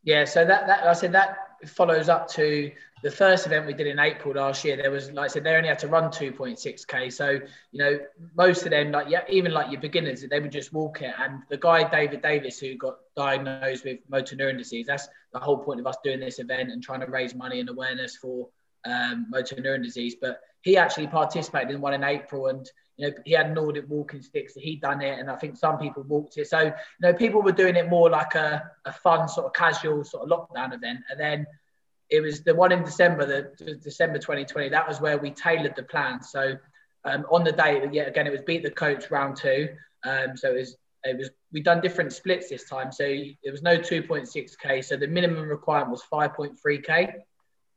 Yeah, so that, that I said that follows up to the first event we did in April last year. There was, like I said, they only had to run 2.6k. So you know, most of them, like yeah, even like your beginners, they would just walk it. And the guy David Davis, who got diagnosed with motor neuron disease, that's the whole point of us doing this event and trying to raise money and awareness for um, motor neuron disease. But he actually participated in one in April, and you know, he had Nordic walking sticks. he'd done it, and I think some people walked it. So, you know, people were doing it more like a, a fun sort of casual sort of lockdown event. And then it was the one in December, the, December 2020. That was where we tailored the plan. So um, on the day, yeah, again, it was beat the coach round two. Um, so it was it was we done different splits this time. So there was no 2.6k. So the minimum requirement was 5.3k.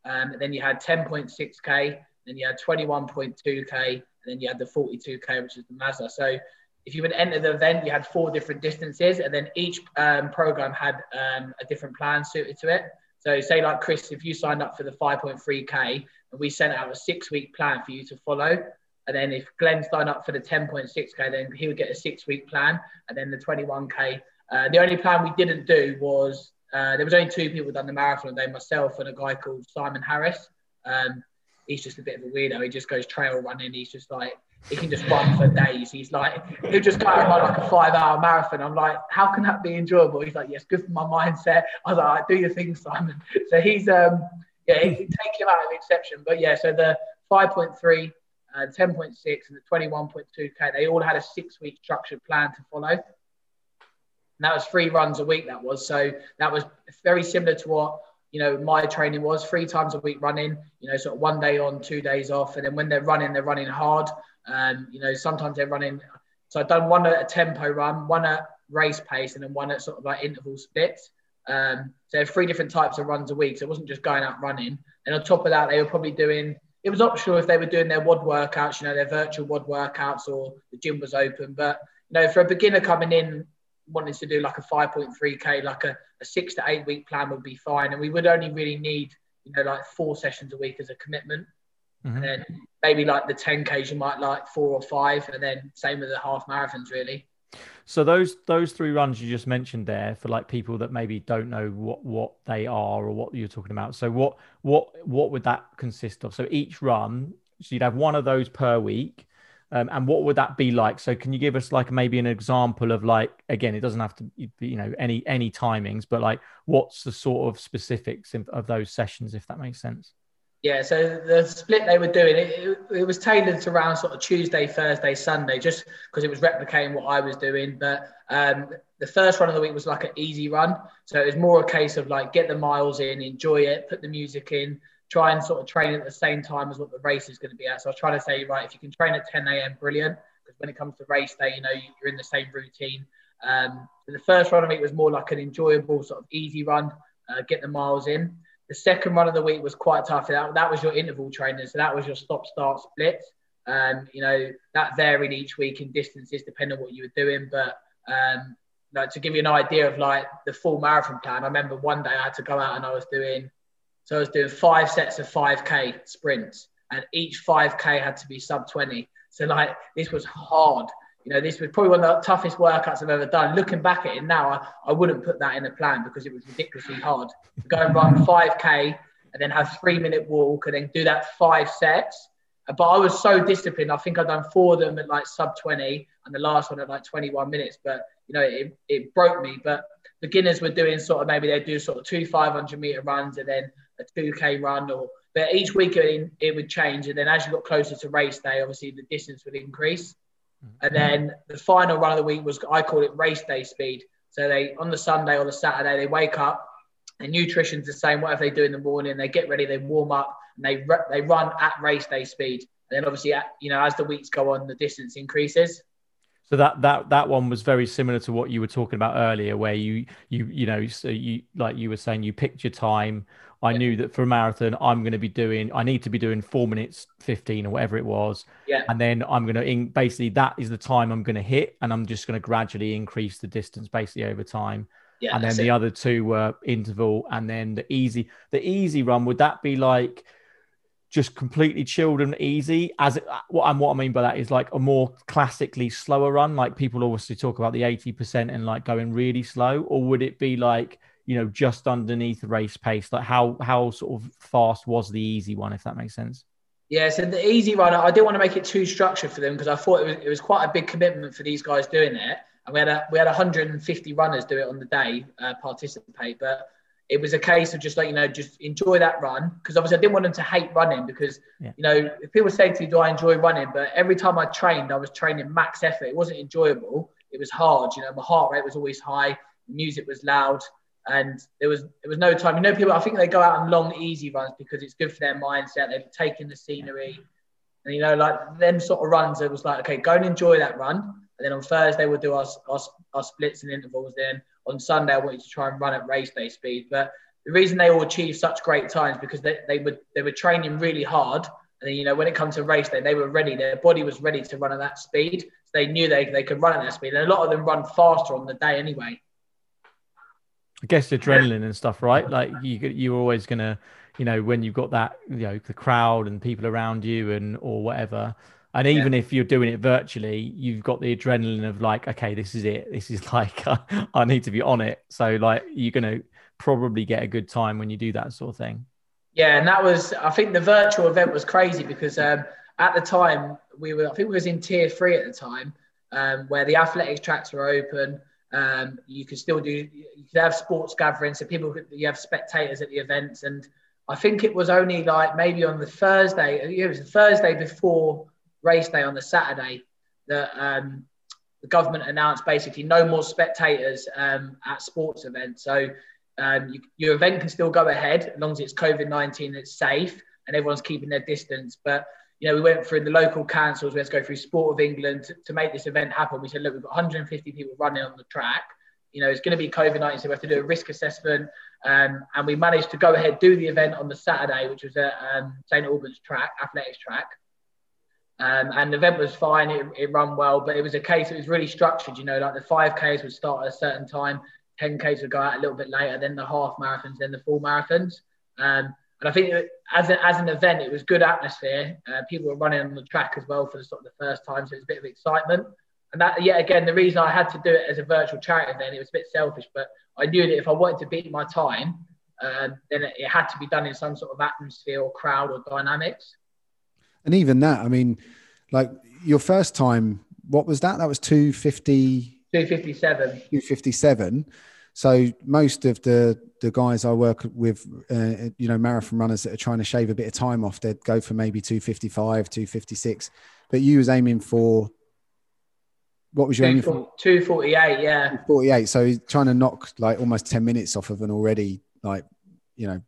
Um, then you had 10.6k. Then you had 21.2k and then you had the 42k, which is the Mazda. So if you would enter the event, you had four different distances, and then each um, program had um, a different plan suited to it. So, say like Chris, if you signed up for the 5.3k, and we sent out a six-week plan for you to follow, and then if Glenn signed up for the 10.6k, then he would get a six-week plan, and then the 21k. Uh, the only plan we didn't do was uh, there was only two people done the marathon day, myself and a guy called Simon Harris. Um, he's just a bit of a weirdo. He just goes trail running. He's just like he can just run for days. He's like he'll just go run like a five hour marathon. I'm like, how can that be enjoyable? He's like, yes, good for my mindset. I was like, do your thing, Simon. So he's um yeah, he, take him out of exception. But yeah, so the 5.3, uh, 10.6, and the 21.2k, they all had a six week structured plan to follow. And that was three runs a week. That was so that was very similar to what you know, my training was three times a week running, you know, sort of one day on, two days off. And then when they're running, they're running hard. Um, you know, sometimes they're running. So I've done one at a tempo run, one at race pace, and then one at sort of like interval splits. Um, so three different types of runs a week. So it wasn't just going out running. And on top of that, they were probably doing, it was optional if they were doing their WOD workouts, you know, their virtual WOD workouts or the gym was open. But, you know, for a beginner coming in, wanting to do like a 5.3k, like a, a six to eight week plan would be fine. And we would only really need, you know, like four sessions a week as a commitment. Mm-hmm. And then maybe like the 10Ks, you might like four or five. And then same with the half marathons, really. So those those three runs you just mentioned there for like people that maybe don't know what what they are or what you're talking about. So what what what would that consist of? So each run, so you'd have one of those per week. Um, and what would that be like? So can you give us like maybe an example of like again, it doesn't have to be you know any any timings, but like what's the sort of specifics of those sessions, if that makes sense? Yeah, so the split they were doing, it, it, it was tailored to around sort of Tuesday, Thursday, Sunday, just because it was replicating what I was doing. But um, the first run of the week was like an easy run. So it was more a case of like get the miles in, enjoy it, put the music in, try and sort of train at the same time as what the race is going to be at. So I was trying to say, right, if you can train at 10 a.m., brilliant. Because when it comes to race day, you know, you're in the same routine. Um, the first run of the week was more like an enjoyable sort of easy run, uh, get the miles in. The second run of the week was quite tough. That, that was your interval training, so that was your stop start split. Um, you know that varied each week in distances depending on what you were doing, but um, like to give you an idea of like the full marathon plan, I remember one day I had to go out and I was doing so I was doing five sets of 5k sprints, and each 5k had to be sub 20. So like this was hard. You know, this was probably one of the toughest workouts I've ever done. Looking back at it now, I, I wouldn't put that in a plan because it was ridiculously hard. Go and run 5k and then have three minute walk and then do that five sets. But I was so disciplined. I think I'd done four of them at like sub 20 and the last one at like 21 minutes. But you know, it, it broke me. But beginners were doing sort of maybe they'd do sort of two 500 meter runs and then a 2k run or but each week it, it would change. And then as you got closer to race day obviously the distance would increase. Mm-hmm. And then the final run of the week was I call it race day speed. So they on the Sunday or the Saturday they wake up and nutrition's the same whatever they do in the morning they get ready they warm up and they they run at race day speed. And then obviously you know as the weeks go on the distance increases so that that that one was very similar to what you were talking about earlier, where you you you know so you like you were saying you picked your time. I yeah. knew that for a marathon, I'm going to be doing. I need to be doing four minutes fifteen or whatever it was. Yeah. And then I'm going to in, basically that is the time I'm going to hit, and I'm just going to gradually increase the distance basically over time. Yeah. And then the it. other two were interval, and then the easy. The easy run would that be like? Just completely chilled and easy as it, what and what I mean by that is like a more classically slower run. Like people obviously talk about the 80% and like going really slow or would it be like you know just underneath race pace? Like how how sort of fast was the easy one if that makes sense? Yeah so the easy run I didn't want to make it too structured for them because I thought it was, it was quite a big commitment for these guys doing it. And we had a, we had 150 runners do it on the day uh, participate but it was a case of just like you know just enjoy that run because obviously I didn't want them to hate running because yeah. you know if people say to you do I enjoy running? But every time I trained I was training max effort. It wasn't enjoyable. It was hard you know my heart rate was always high music was loud and there was there was no time. You know people I think they go out on long easy runs because it's good for their mindset. They've taken the scenery. And you know like them sort of runs it was like okay go and enjoy that run and then on Thursday we'll do our, our, our splits and intervals then on Sunday, I wanted to try and run at race day speed. But the reason they all achieved such great times because they, they were they were training really hard. And then, you know, when it comes to race day, they were ready. Their body was ready to run at that speed. So they knew they, they could run at that speed. And a lot of them run faster on the day anyway. I guess adrenaline and stuff, right? Like you, you're always gonna, you know, when you've got that, you know, the crowd and people around you and or whatever, and even yeah. if you're doing it virtually, you've got the adrenaline of like, okay, this is it. This is like, I need to be on it. So, like, you're going to probably get a good time when you do that sort of thing. Yeah. And that was, I think the virtual event was crazy because um, at the time, we were, I think we was in tier three at the time, um, where the athletics tracks were open. Um, you could still do, you could have sports gatherings. So people, could, you have spectators at the events. And I think it was only like maybe on the Thursday, it was the Thursday before race day on the Saturday that um, the government announced basically no more spectators um, at sports events. So um, you, your event can still go ahead as long as it's COVID 19, it's safe and everyone's keeping their distance. But you know, we went through the local councils, we had to go through Sport of England to, to make this event happen. We said, look, we've got 150 people running on the track. You know, it's going to be COVID 19, so we have to do a risk assessment. Um, and we managed to go ahead, do the event on the Saturday, which was at um, St. Albans track, athletics track. Um, and the event was fine, it, it ran well, but it was a case, it was really structured, you know, like the 5Ks would start at a certain time, 10Ks would go out a little bit later, then the half marathons, then the full marathons. Um, and I think as, a, as an event, it was good atmosphere. Uh, people were running on the track as well for the, sort of the first time, so it was a bit of excitement. And that, yet again, the reason I had to do it as a virtual charity event, it was a bit selfish, but I knew that if I wanted to beat my time, uh, then it, it had to be done in some sort of atmosphere or crowd or dynamics. And even that, I mean, like your first time, what was that? That was 250. 257. 257. So most of the the guys I work with, uh, you know, marathon runners that are trying to shave a bit of time off, they'd go for maybe 255, 256. But you was aiming for what was your aiming for? 248, yeah. 48. So he's trying to knock like almost 10 minutes off of an already like, you know,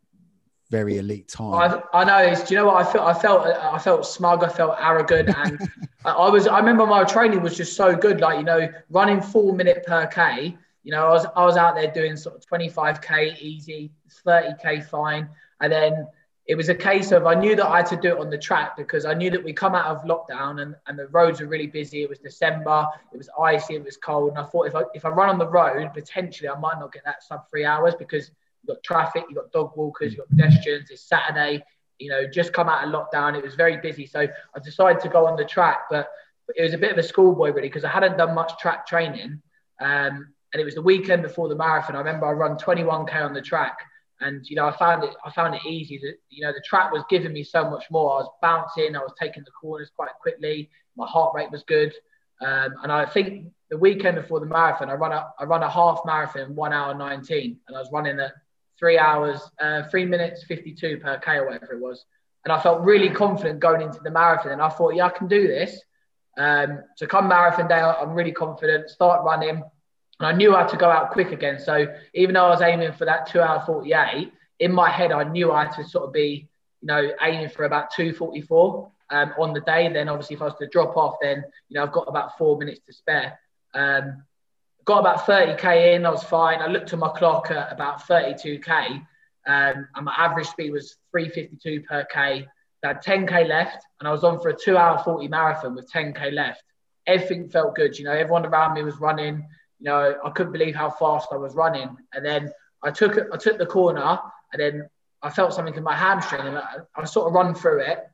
very elite time. I, I know. do you know what I felt? I felt I felt smug. I felt arrogant, and I was. I remember my training was just so good. Like you know, running four minute per k. You know, I was I was out there doing sort of 25k easy, 30k fine, and then it was a case of I knew that I had to do it on the track because I knew that we come out of lockdown and, and the roads were really busy. It was December, it was icy, it was cold. And I thought if I, if I run on the road, potentially I might not get that sub three hours because you've got traffic, you've got dog walkers, you've got pedestrians. It's Saturday, you know, just come out of lockdown. It was very busy. So I decided to go on the track, but it was a bit of a schoolboy really because I hadn't done much track training. Um, and it was the weekend before the marathon. I remember I run 21K on the track and you know, I found it. I found it easy. That you know, the track was giving me so much more. I was bouncing. I was taking the corners quite quickly. My heart rate was good. Um, and I think the weekend before the marathon, I run a I run a half marathon, one hour nineteen, and I was running at three hours, uh, three minutes fifty two per k or whatever it was. And I felt really confident going into the marathon. And I thought, yeah, I can do this. Um, so come marathon day, I'm really confident. Start running. And I knew I had to go out quick again. So even though I was aiming for that two hour 48, in my head, I knew I had to sort of be, you know, aiming for about 244 um, on the day. Then obviously, if I was to drop off, then, you know, I've got about four minutes to spare. Um, got about 30K in, I was fine. I looked at my clock at about 32K. Um, and my average speed was 352 per K. Had 10K left, and I was on for a two hour 40 marathon with 10K left. Everything felt good. You know, everyone around me was running you know, I couldn't believe how fast I was running. And then I took I took the corner, and then I felt something in my hamstring, and I, I sort of run through it,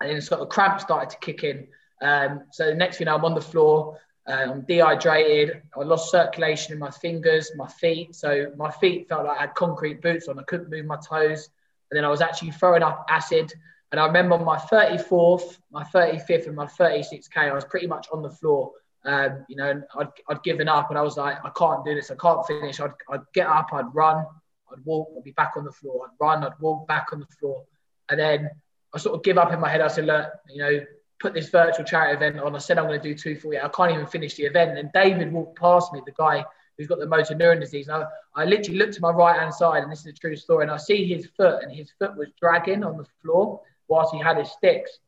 and then sort of cramp started to kick in. Um, so the next thing I'm on the floor, I'm dehydrated. I lost circulation in my fingers, my feet. So my feet felt like I had concrete boots on. I couldn't move my toes. And then I was actually throwing up acid. And I remember my 34th, my 35th, and my 36K, I was pretty much on the floor. Um, you know, I'd, I'd given up and I was like, I can't do this. I can't finish. I'd, I'd get up, I'd run, I'd walk, I'd be back on the floor. I'd run, I'd walk back on the floor. And then I sort of give up in my head. I said, look, you know, put this virtual charity event on. I said, I'm going to do 248. I can't even finish the event. And David walked past me, the guy who's got the motor neuron disease. And I, I literally looked to my right hand side, and this is a true story. And I see his foot, and his foot was dragging on the floor whilst he had his sticks.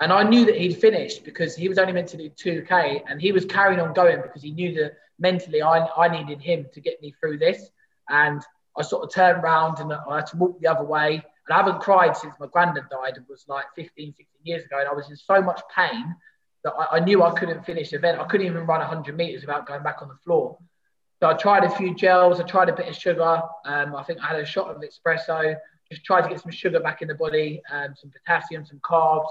And I knew that he'd finished because he was only meant to do 2K and he was carrying on going because he knew that mentally I, I needed him to get me through this. And I sort of turned around and I had to walk the other way. And I haven't cried since my granddad died. It was like 15, 16 years ago. And I was in so much pain that I, I knew I couldn't finish the event. I couldn't even run 100 meters without going back on the floor. So I tried a few gels. I tried a bit of sugar. Um, I think I had a shot of espresso. Just tried to get some sugar back in the body, um, some potassium, some carbs.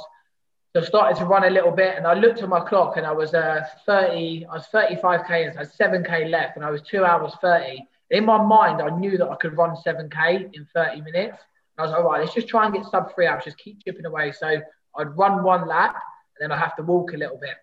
So I started to run a little bit, and I looked at my clock, and I was uh, 30. I was 35k, and I had 7k left, and I was two hours 30. In my mind, I knew that I could run 7k in 30 minutes. I was like, all right, let's just try and get sub three hours, just keep chipping away. So I'd run one lap, and then I have to walk a little bit.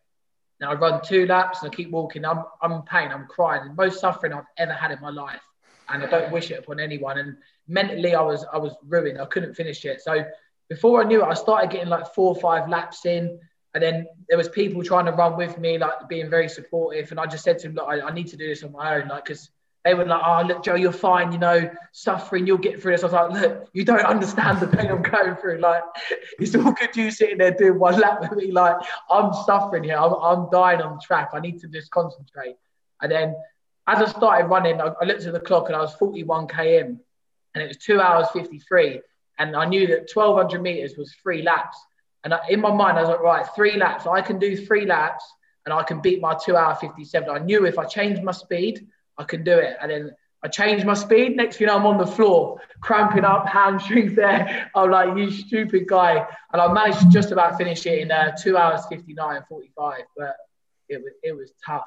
Now I run two laps, and I keep walking. I'm, I'm in pain, I'm crying, the most suffering I've ever had in my life, and I don't wish it upon anyone. And mentally, I was I was ruined. I couldn't finish it. So before I knew it, I started getting like four or five laps in. And then there was people trying to run with me, like being very supportive. And I just said to them, look, I, I need to do this on my own. Like, because they were like, oh, look, Joe, you're fine, you know, suffering, you'll get through this. I was like, look, you don't understand the pain I'm going through. Like, it's all good you sitting there doing one lap with me. Like, I'm suffering here. I'm, I'm dying on track. I need to just concentrate. And then as I started running, I, I looked at the clock and I was 41 km and it was two hours 53. And I knew that 1200 meters was three laps. And in my mind, I was like, right, three laps. I can do three laps and I can beat my two hour 57. I knew if I changed my speed, I can do it. And then I changed my speed. Next thing you know, I'm on the floor, cramping up, hamstrings there. I'm like, you stupid guy. And I managed to just about finish it in uh, two hours 59, 45. But it was, it was tough.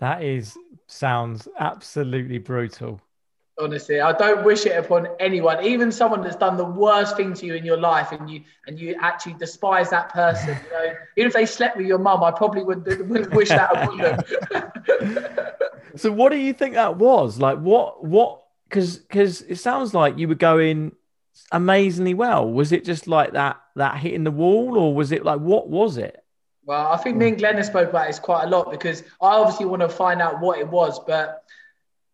That is sounds absolutely brutal. Honestly, I don't wish it upon anyone, even someone that's done the worst thing to you in your life, and you and you actually despise that person. You know, even if they slept with your mum, I probably wouldn't, wouldn't wish that upon them. so, what do you think that was? Like, what what? Because because it sounds like you were going amazingly well. Was it just like that that hitting the wall, or was it like what was it? Well, I think me and mm. Glenn have spoke about this quite a lot because I obviously want to find out what it was, but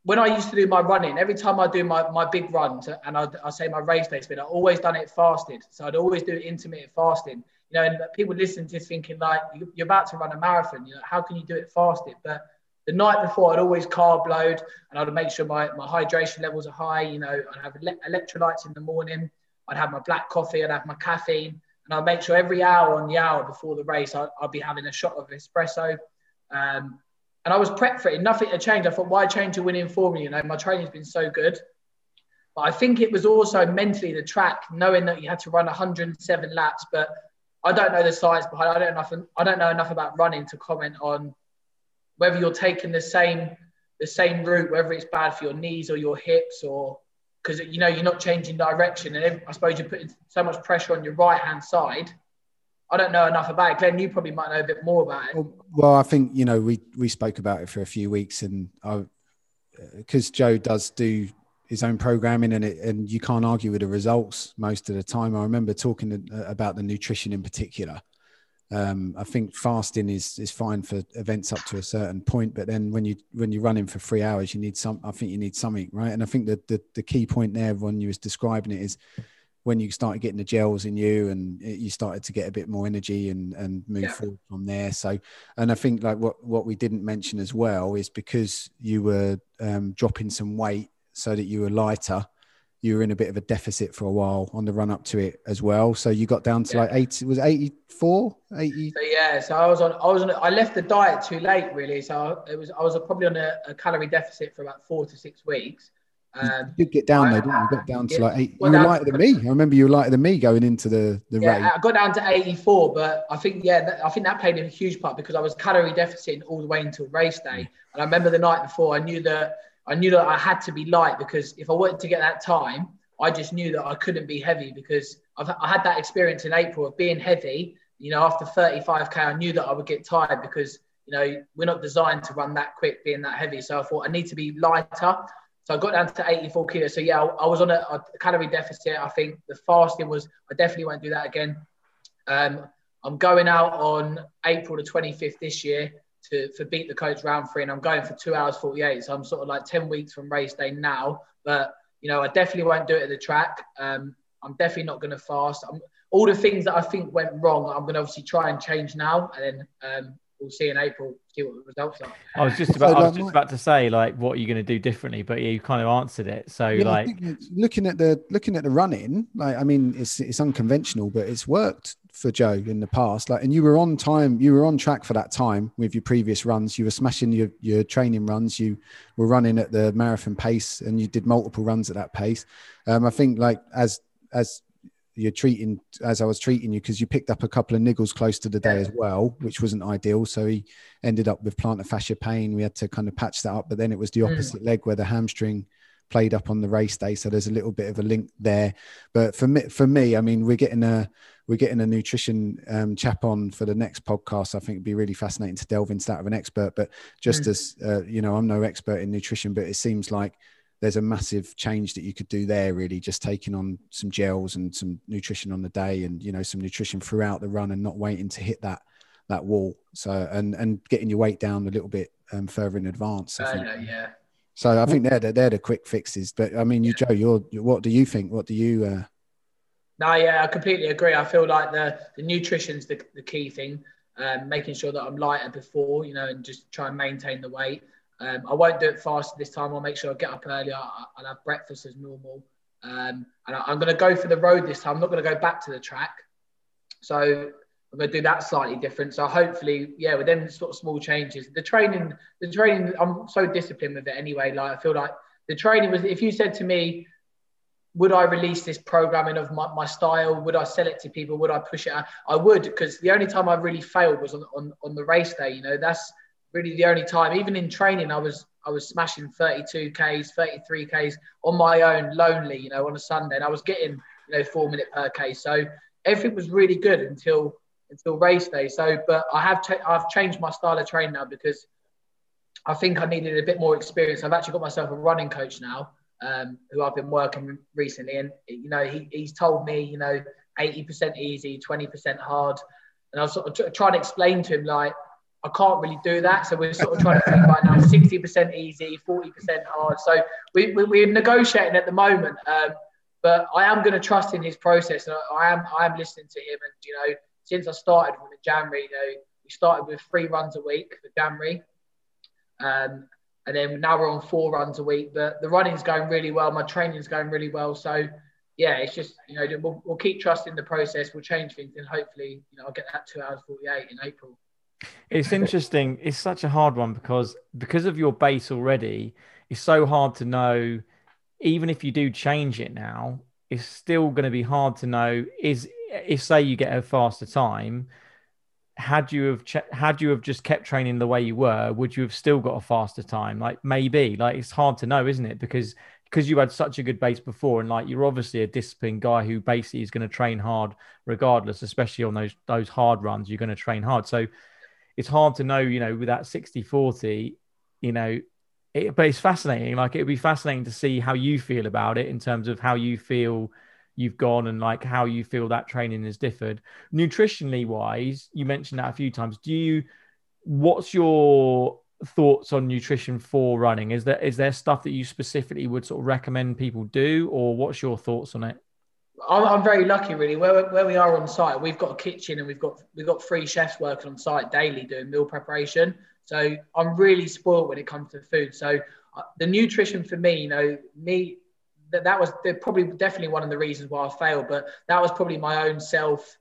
when I used to do my running, every time I do my, my big runs and I, I say my race day spin, I always done it fasted. So I'd always do intermittent fasting. You know, and people listen to this thinking like you're about to run a marathon. You know, how can you do it fasted? But the night before, I'd always carb load and I'd make sure my, my hydration levels are high. You know, I'd have electrolytes in the morning. I'd have my black coffee. I'd have my caffeine. And I'd make sure every hour on the hour before the race, I'd, I'd be having a shot of espresso. Um, and I was prepped for it. Nothing had changed. I thought, why change a winning formula? You know, my training's been so good. But I think it was also mentally the track, knowing that you had to run 107 laps. But I don't know the science behind. I don't know. I don't know enough about running to comment on whether you're taking the same the same route, whether it's bad for your knees or your hips, or because you know you're not changing direction. And I suppose you're putting so much pressure on your right hand side I don't know enough about it. Glenn, you probably might know a bit more about it. Well, I think you know we we spoke about it for a few weeks, and I uh, because Joe does do his own programming, and it and you can't argue with the results most of the time. I remember talking uh, about the nutrition in particular. Um, I think fasting is is fine for events up to a certain point, but then when you when you're running for three hours, you need some. I think you need something, right? And I think that the the key point there when you was describing it is when you started getting the gels in you and you started to get a bit more energy and and move yeah. forward from there so and i think like what what we didn't mention as well is because you were um, dropping some weight so that you were lighter you were in a bit of a deficit for a while on the run up to it as well so you got down to yeah. like 80 was 84 80 so yeah so i was on i was on i left the diet too late really so it was i was probably on a, a calorie deficit for about four to six weeks um, you did get down though, didn't you? You got down to like eight. You were lighter than me. I remember you were lighter than me going into the the yeah, race. I got down to 84, but I think yeah, that, I think that played a huge part because I was calorie deficit all the way until race day. And I remember the night before, I knew that I knew that I had to be light because if I wanted to get that time, I just knew that I couldn't be heavy because I've, I had that experience in April of being heavy. You know, after 35k, I knew that I would get tired because you know we're not designed to run that quick, being that heavy. So I thought I need to be lighter. So I got down to 84 kilos. So yeah, I, was on a, a, calorie deficit. I think the fasting was, I definitely won't do that again. Um, I'm going out on April the 25th this year to for beat the coach round three, and I'm going for two hours 48. So I'm sort of like 10 weeks from race day now. But you know, I definitely won't do it at the track. Um, I'm definitely not going to fast. I'm, all the things that I think went wrong, I'm going to obviously try and change now, and then um, we'll see in April, see what the results are. I was just about, so, I was just about to say, like, what are you going to do differently? But you kind of answered it. So, yeah, like, looking at the looking at the running, like, I mean, it's it's unconventional, but it's worked for Joe in the past. Like, and you were on time, you were on track for that time with your previous runs. You were smashing your your training runs. You were running at the marathon pace, and you did multiple runs at that pace. Um, I think, like, as as you're treating as I was treating you because you picked up a couple of niggles close to the day as well, which wasn't ideal. So he ended up with plantar fascia pain. We had to kind of patch that up, but then it was the hmm. opposite mm. leg where the hamstring played up on the race day. So there's a little bit of a link there. But for me, for me, I mean, we're getting a we're getting a nutrition um, chap on for the next podcast. I think it'd be really fascinating to delve into that of an expert. But just mm. as uh, you know, I'm no expert in nutrition, but it seems like there's a massive change that you could do there really just taking on some gels and some nutrition on the day and you know some nutrition throughout the run and not waiting to hit that that wall so and and getting your weight down a little bit um, further in advance I think. Uh, yeah so i think they're the, they're the quick fixes but i mean you joe you're what do you think what do you uh no yeah i completely agree i feel like the the nutrition's the, the key thing um, making sure that i'm lighter before you know and just try and maintain the weight um, I won't do it fast this time. I'll make sure I get up early. I'll have breakfast as normal. Um, and I, am going to go for the road this time. I'm not going to go back to the track. So I'm going to do that slightly different. So hopefully, yeah, with them sort of small changes. The training, the training, I'm so disciplined with it anyway. Like I feel like the training was. If you said to me, would I release this programming of my, my style? Would I sell it to people? Would I push it out? I would, because the only time I really failed was on, on, on the race day. You know, that's really the only time. Even in training, I was I was smashing 32 k's, 33 k's on my own, lonely. You know, on a Sunday, and I was getting you know four minute per k. So everything was really good until until race day. So, but I have I've changed my style of training now because I think I needed a bit more experience. I've actually got myself a running coach now, um, who I've been working with recently, and you know he, he's told me you know 80% easy, 20% hard, and I was sort of trying to explain to him like I can't really do that. So we're sort of trying to think right now 60% easy, 40% hard. So we, we, are negotiating at the moment. Um, but I am going to trust in his process. And I, am I am listening to him. And, you know, since I started with in January, you know, we started with three runs a week for January. Um, and then now we're on four runs a week. But the running's going really well. My training's going really well. So, yeah, it's just, you know, we'll, we'll keep trusting the process. We'll change things. And hopefully, you know, I'll get that two hours 48 in April. It's interesting. It's such a hard one because because of your base already, it's so hard to know. Even if you do change it now, it's still going to be hard to know. Is if say you get a faster time, had you have ch- had you have just kept training the way you were, would you have still got a faster time? Like maybe. Like it's hard to know, isn't it? Because because you had such a good base before, and like you're obviously a disciplined guy who basically is going to train hard regardless, especially on those those hard runs. You're going to train hard, so it's hard to know, you know, with that 60 40, you know, it, but it's fascinating. Like it'd be fascinating to see how you feel about it in terms of how you feel you've gone and like how you feel that training has differed. Nutritionally wise, you mentioned that a few times. Do you, what's your thoughts on nutrition for running? Is there, is there stuff that you specifically would sort of recommend people do or what's your thoughts on it? I'm, very lucky, really. Where, where we are on site, we've got a kitchen and we've got we've got three chefs working on site daily doing meal preparation. So I'm really spoiled when it comes to food. So uh, the nutrition for me, you know, me that that was probably definitely one of the reasons why I failed. But that was probably my own self.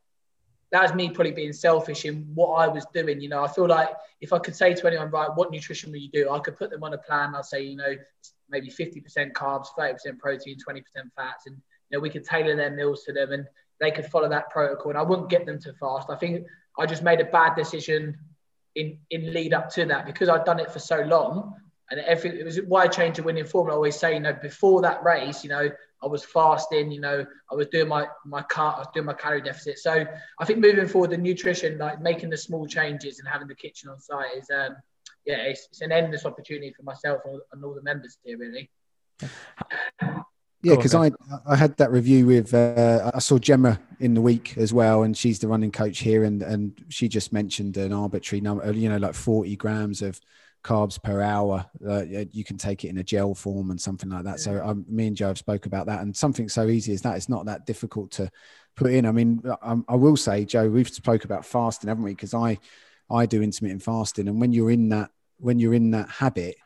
That was me probably being selfish in what I was doing. You know, I feel like if I could say to anyone, right, what nutrition will you do? I could put them on a plan. I'd say, you know, maybe 50% carbs, 30% protein, 20% fats, and you know, we could tailor their meals to them and they could follow that protocol. And I wouldn't get them to fast. I think I just made a bad decision in in lead up to that because I'd done it for so long. And every it was why I changed to winning form. I always say, you know, before that race, you know, I was fasting, you know, I was doing my my car, I was doing my calorie deficit. So I think moving forward, the nutrition, like making the small changes and having the kitchen on site is um yeah, it's, it's an endless opportunity for myself and, and all the members here really. Yeah, because I I had that review with uh, I saw Gemma in the week as well, and she's the running coach here, and and she just mentioned an arbitrary number, you know, like forty grams of carbs per hour. Uh, you can take it in a gel form and something like that. So um, me and Joe have spoke about that, and something so easy as that, it's not that difficult to put in. I mean, I, um, I will say, Joe, we've spoke about fasting, haven't we? Because I I do intermittent fasting, and when you're in that when you're in that habit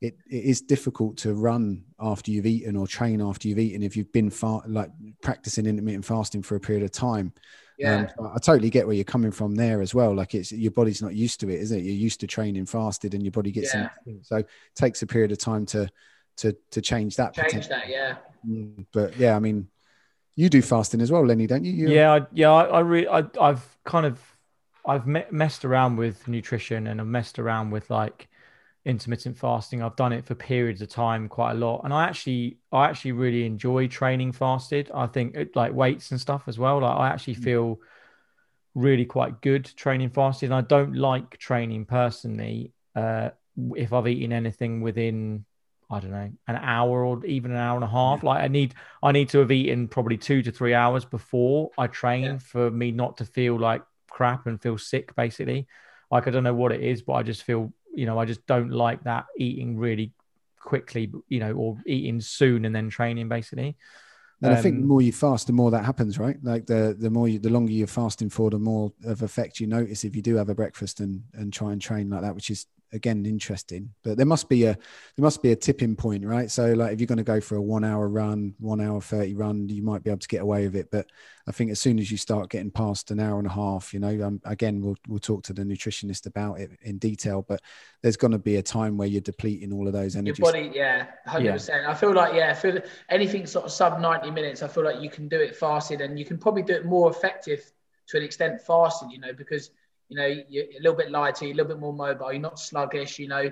it, it is difficult to run after you've eaten or train after you've eaten if you've been far like practicing intermittent fasting for a period of time. Yeah, um, I totally get where you're coming from there as well. Like it's your body's not used to it, is it? You're used to training fasted, and your body gets yeah. in. So it takes a period of time to to to change that. Change that, yeah. Mm, but yeah, I mean, you do fasting as well, Lenny, don't you? You're... Yeah, I, yeah. I, I really, I, I've kind of, I've me- messed around with nutrition and I've messed around with like intermittent fasting. I've done it for periods of time quite a lot, and I actually I actually really enjoy training fasted. I think it, like weights and stuff as well. Like I actually mm. feel really quite good training fasted. And I don't like training personally uh, if I've eaten anything within I don't know an hour or even an hour and a half. Like I need I need to have eaten probably two to three hours before I train yeah. for me not to feel like crap and feel sick basically. Like I don't know what it is, but I just feel you know, I just don't like that eating really quickly, you know, or eating soon and then training basically. And um, I think the um, more you fast, the more that happens, right? Like the the more you, the longer you're fasting for, the more of effect you notice if you do have a breakfast and and try and train like that, which is again interesting but there must be a there must be a tipping point right? So like if you're going to go for a one hour run one hour 30 run you might be able to get away with it but i think as soon as you start getting past an hour and a half you know um, again we'll, we'll talk to the nutritionist about it in detail but there's going to be a time where you're depleting all of those energy your body yeah 100% yeah. i feel like yeah for anything sort of sub 90 minutes i feel like you can do it fasted and you can probably do it more effective to an extent fasted you know because you know, you're a little bit lighter, you're a little bit more mobile, you're not sluggish, you know.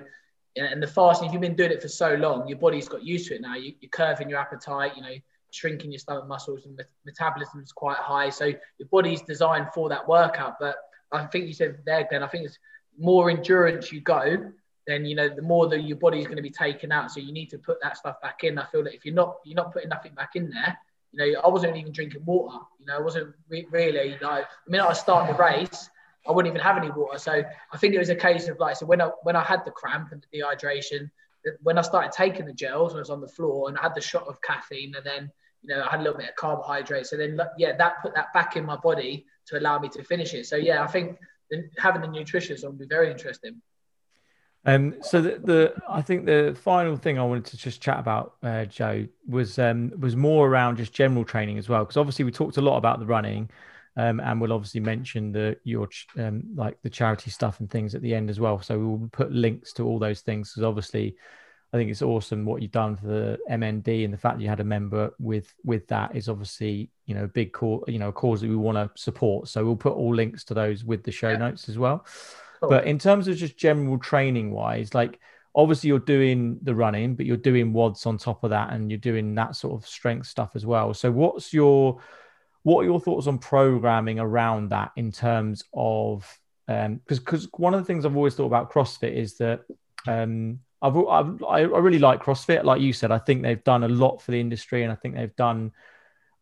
And the fasting, if you've been doing it for so long, your body's got used to it now. You, are curving your appetite, you know, shrinking your stomach muscles, and metabolism is quite high. So your body's designed for that workout. But I think you said there, Glenn, I think it's more endurance you go, then you know the more that your body's going to be taken out. So you need to put that stuff back in. I feel that if you're not you're not putting nothing back in there, you know, I wasn't even drinking water. You know, I wasn't re- really like. I mean, I start the race I wouldn't even have any water. So I think it was a case of like, so when I when I had the cramp and the dehydration, when I started taking the gels, when I was on the floor and I had the shot of caffeine, and then you know I had a little bit of carbohydrate. So then yeah, that put that back in my body to allow me to finish it. So yeah, I think having the nutritionist will be very interesting. Um, so the, the, I think the final thing I wanted to just chat about, uh, Joe, was um, was more around just general training as well, because obviously we talked a lot about the running, um, and we'll obviously mention the your um, like the charity stuff and things at the end as well. So we will put links to all those things because obviously, I think it's awesome what you've done for the MND and the fact that you had a member with with that is obviously you know a big cause you know a cause that we want to support. So we'll put all links to those with the show yeah. notes as well. But in terms of just general training wise, like obviously you're doing the running, but you're doing WODs on top of that, and you're doing that sort of strength stuff as well. So what's your what are your thoughts on programming around that in terms of because um, because one of the things I've always thought about CrossFit is that um, I've, I've I really like CrossFit. Like you said, I think they've done a lot for the industry, and I think they've done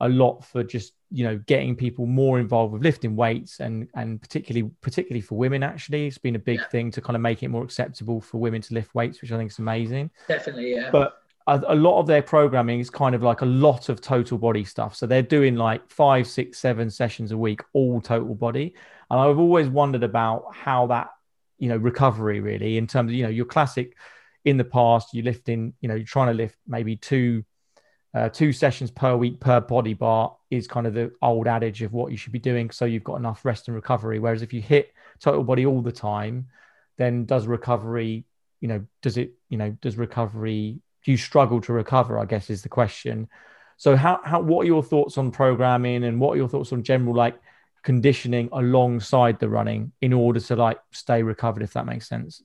a lot for just you know getting people more involved with lifting weights and and particularly particularly for women actually it's been a big yeah. thing to kind of make it more acceptable for women to lift weights which i think is amazing definitely yeah but a, a lot of their programming is kind of like a lot of total body stuff so they're doing like five six seven sessions a week all total body and i've always wondered about how that you know recovery really in terms of you know your classic in the past you're lifting you know you're trying to lift maybe two uh, two sessions per week per body bar is kind of the old adage of what you should be doing. So you've got enough rest and recovery. Whereas if you hit total body all the time, then does recovery, you know, does it, you know, does recovery, do you struggle to recover? I guess is the question. So how, how, what are your thoughts on programming and what are your thoughts on general like conditioning alongside the running in order to like stay recovered, if that makes sense?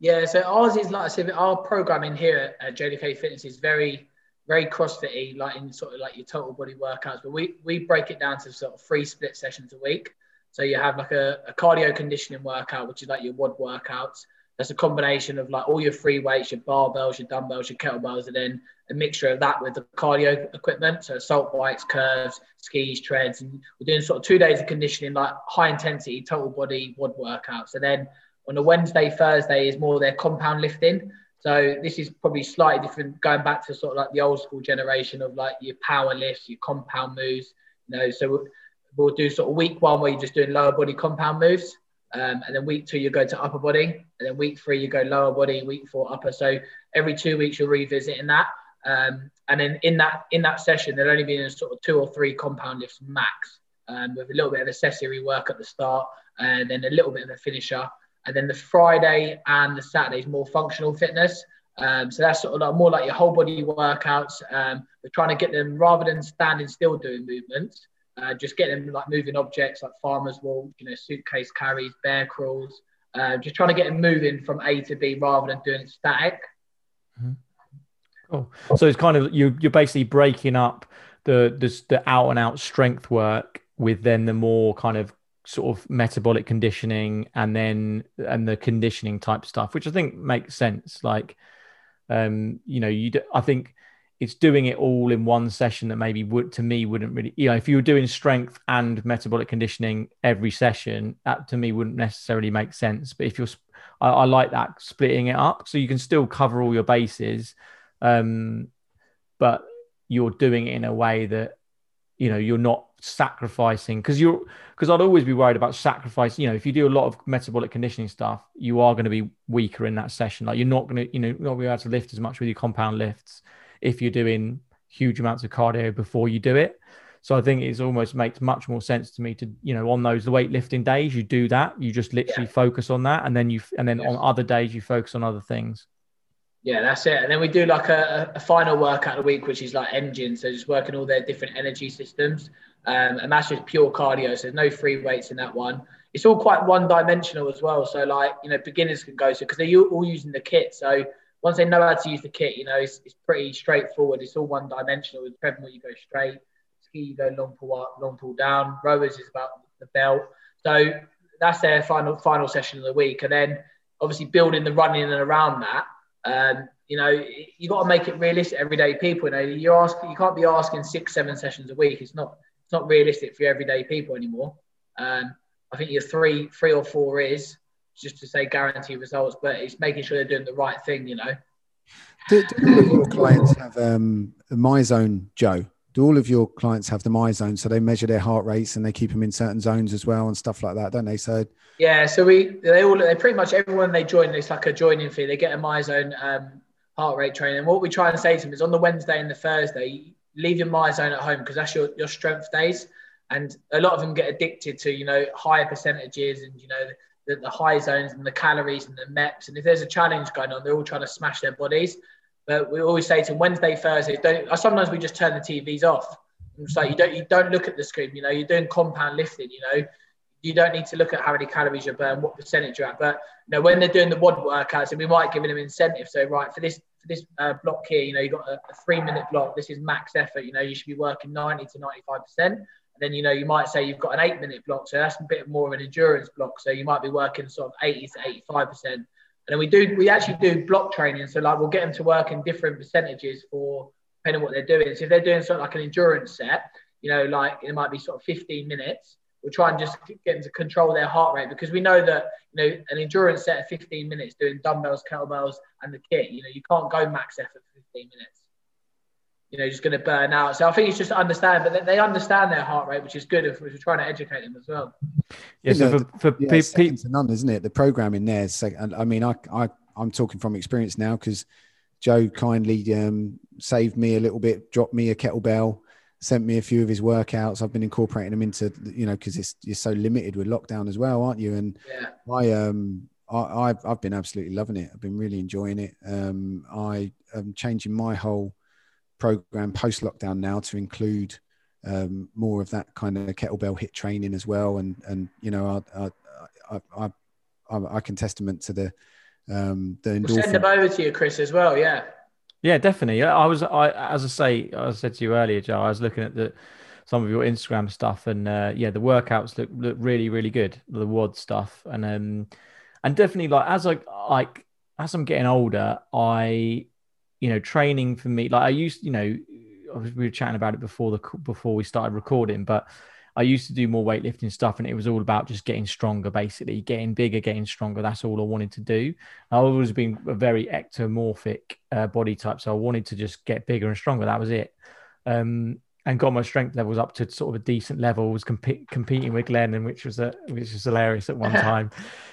Yeah. So ours is like I said, our programming here at JJK Fitness is very, very CrossFit like in sort of like your total body workouts, but we we break it down to sort of three split sessions a week. So you have like a, a cardio conditioning workout, which is like your WOD workouts. That's a combination of like all your free weights, your barbells, your dumbbells, your kettlebells, and then a mixture of that with the cardio equipment. So assault bikes, curves, skis, treads. And we're doing sort of two days of conditioning, like high intensity, total body WOD workouts. And then on a Wednesday, Thursday is more their compound lifting. So this is probably slightly different, going back to sort of like the old school generation of like your power lifts, your compound moves. You know, so we'll do sort of week one where you're just doing lower body compound moves, um, and then week two you go to upper body, and then week three you go lower body, week four upper. So every two weeks you're revisiting that, um, and then in that in that session there'll only be sort of two or three compound lifts max, um, with a little bit of accessory work at the start, and then a little bit of a finisher. And then the Friday and the Saturday is more functional fitness. Um, so that's sort of like more like your whole body workouts. Um, we're trying to get them rather than standing still doing movements, uh, just get them like moving objects like farmers walk, you know, suitcase carries, bear crawls. Uh, just trying to get them moving from A to B rather than doing it static. Mm-hmm. Cool. So it's kind of you you're basically breaking up the the, the out and out strength work with then the more kind of sort of metabolic conditioning and then and the conditioning type stuff which i think makes sense like um you know you do, i think it's doing it all in one session that maybe would to me wouldn't really you know if you were doing strength and metabolic conditioning every session that to me wouldn't necessarily make sense but if you're I, I like that splitting it up so you can still cover all your bases um but you're doing it in a way that you know you're not sacrificing because you're because I'd always be worried about sacrifice. You know, if you do a lot of metabolic conditioning stuff, you are going to be weaker in that session. Like you're not going to, you know, not be able to lift as much with your compound lifts if you're doing huge amounts of cardio before you do it. So I think it almost makes much more sense to me to, you know, on those weightlifting days, you do that. You just literally yeah. focus on that, and then you, and then on other days, you focus on other things. Yeah, that's it. And then we do like a, a final workout a week, which is like engine. So just working all their different energy systems. Um, and that's just pure cardio. So there's no free weights in that one. It's all quite one dimensional as well. So like, you know, beginners can go to because they're all using the kit. So once they know how to use the kit, you know, it's, it's pretty straightforward. It's all one dimensional. With treadmill, you go straight. Ski, you go long pull up, long pull down. Rowers is about the belt. So that's their final final session of the week. And then obviously building the running and around that um, you know, you got to make it realistic. Everyday people, you know, you ask, you can't be asking six, seven sessions a week. It's not, it's not realistic for everyday people anymore. Um, I think your three, three or four is just to say guarantee results, but it's making sure they're doing the right thing. You know. Do, do all of your clients have um, MyZone, Joe? Do all of your clients have the MyZone? So they measure their heart rates and they keep them in certain zones as well and stuff like that, don't they? So yeah, so we they all they pretty much everyone they join it's like a joining fee. They get a MyZone um, heart rate training. And What we try and say to them is on the Wednesday and the Thursday, leave your MyZone at home because that's your, your strength days. And a lot of them get addicted to, you know, higher percentages and, you know, the, the high zones and the calories and the MEPs. And if there's a challenge going on, they're all trying to smash their bodies. But we always say to Wednesday, Thursday, don't sometimes we just turn the TVs off. It's like you don't you don't look at the screen, you know, you're doing compound lifting, you know. You don't need to look at how many calories you burn, what percentage you're at. But you know, when they're doing the WOD workouts, and we might give them incentive. So right for this for this uh, block here, you know, you've got a, a three minute block. This is max effort. You know, you should be working 90 to 95 percent then you know you might say you've got an eight minute block, so that's a bit more of an endurance block. So you might be working sort of 80 to 85 percent. And then we do we actually do block training. So like we'll get them to work in different percentages for depending on what they're doing. So if they're doing sort of like an endurance set, you know, like it might be sort of 15 minutes. We'll try and just get them to control their heart rate because we know that you know an endurance set of 15 minutes doing dumbbells, kettlebells, and the kit. You know, you can't go max effort for 15 minutes you know, just going to burn out. So I think it's just understand, but they understand their heart rate, which is good if we're trying to educate them as well. Yeah, so for, for yeah, people, to none, isn't it? The programming there. Second, I mean, I, I, I'm talking from experience now because Joe kindly um, saved me a little bit, dropped me a kettlebell, sent me a few of his workouts. I've been incorporating them into, you know, because it's you're so limited with lockdown as well, aren't you? And yeah. I um I, I've I've been absolutely loving it. I've been really enjoying it. Um, I am changing my whole program post lockdown now to include um, more of that kind of kettlebell HIIT training as well. And and you know, I I I, I, I can testament to the um, the endorphin. We'll send them over to you, Chris, as well. Yeah. Yeah, definitely. I was, I as I say, I said to you earlier, Joe. I was looking at the some of your Instagram stuff, and uh, yeah, the workouts look look really, really good. The WOD stuff, and um, and definitely like as I like as I'm getting older, I you know, training for me, like I used, you know, we were chatting about it before the before we started recording, but I used to do more weightlifting stuff, and it was all about just getting stronger, basically getting bigger, getting stronger. That's all I wanted to do. I've always been a very ectomorphic uh, body type, so I wanted to just get bigger and stronger. That was it. Um, and got my strength levels up to sort of a decent level. Was comp- competing with Glenn, and which was a, which was hilarious at one time,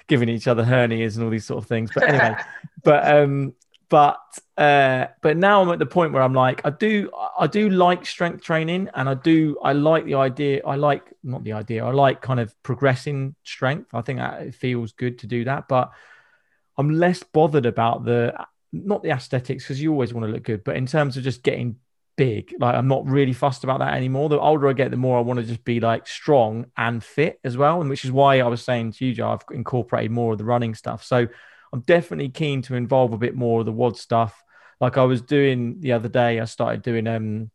giving each other hernias and all these sort of things. But anyway, but um, but uh, but now I'm at the point where I'm like, I do I do like strength training, and I do I like the idea. I like not the idea. I like kind of progressing strength. I think it feels good to do that, but I'm less bothered about the not the aesthetics because you always want to look good, but in terms of just getting big, like I'm not really fussed about that anymore. The older I get, the more I want to just be like strong and fit as well, and which is why I was saying to you, Joe, I've incorporated more of the running stuff. So I'm definitely keen to involve a bit more of the WOD stuff. Like I was doing the other day, I started doing. Um,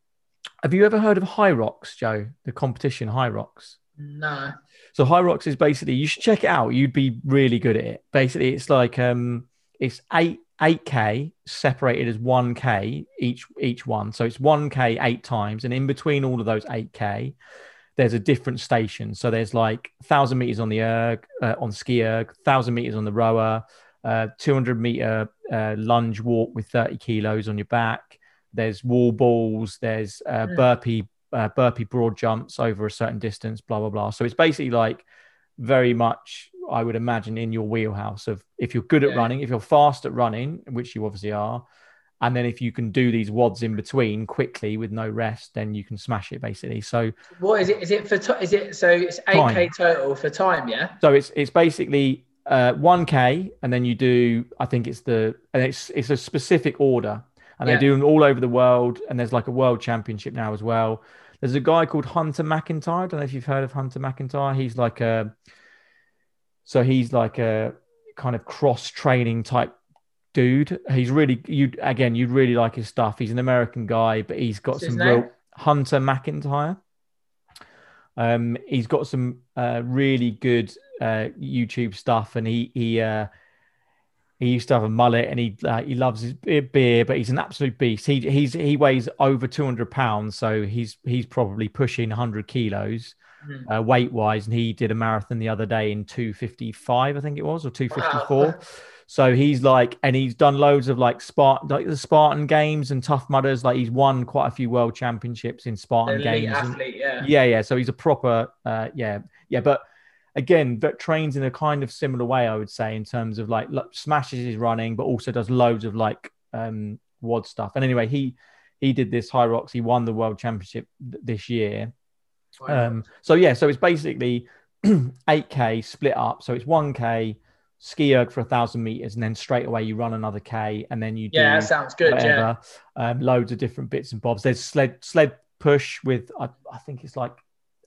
have you ever heard of Hyrox, Joe? The competition Hyrox. No. So Hyrox is basically you should check it out. You'd be really good at it. Basically, it's like um, it's eight eight k separated as one k each each one. So it's one k eight times, and in between all of those eight k, there's a different station. So there's like thousand meters on the erg, uh, on ski erg, thousand meters on the rower, uh, 200 meter uh, lunge walk with 30 kilos on your back. There's wall balls. There's uh, hmm. burpee uh, burpee broad jumps over a certain distance. Blah blah blah. So it's basically like very much I would imagine in your wheelhouse of if you're good at yeah. running, if you're fast at running, which you obviously are, and then if you can do these WODs in between quickly with no rest, then you can smash it basically. So what is it? Is it for? T- is it so? It's eight k total for time, yeah. So it's it's basically uh, 1k and then you do i think it's the and it's it's a specific order and yeah. they do them all over the world and there's like a world championship now as well. There's a guy called hunter mcintyre. I don't know if you've heard of hunter mcintyre. He's like a so he's like a kind of cross training type dude. He's really you again you'd really like his stuff. He's an american guy but he's got What's some real hunter mcintyre. Um, he's got some uh, really good uh, YouTube stuff, and he he uh, he used to have a mullet and he uh, he loves his beer, but he's an absolute beast. He he's he weighs over 200 pounds, so he's he's probably pushing 100 kilos mm. uh, weight wise. And he did a marathon the other day in 255, I think it was, or 254. Wow. So he's like, and he's done loads of like Spartan, like the Spartan games and Tough Mudders. Like he's won quite a few world championships in Spartan games. Athlete, yeah. yeah, yeah. So he's a proper, uh, yeah, yeah. But again, that trains in a kind of similar way, I would say, in terms of like smashes his running, but also does loads of like um, WOD stuff. And anyway, he he did this Hyrox. He won the world championship th- this year. Um, so yeah, so it's basically 8k split up. So it's 1k ski erg for a thousand meters, and then straight away you run another k, and then you do yeah, sounds good. Whatever, yeah, um, loads of different bits and bobs. There's sled sled push with I, I think it's like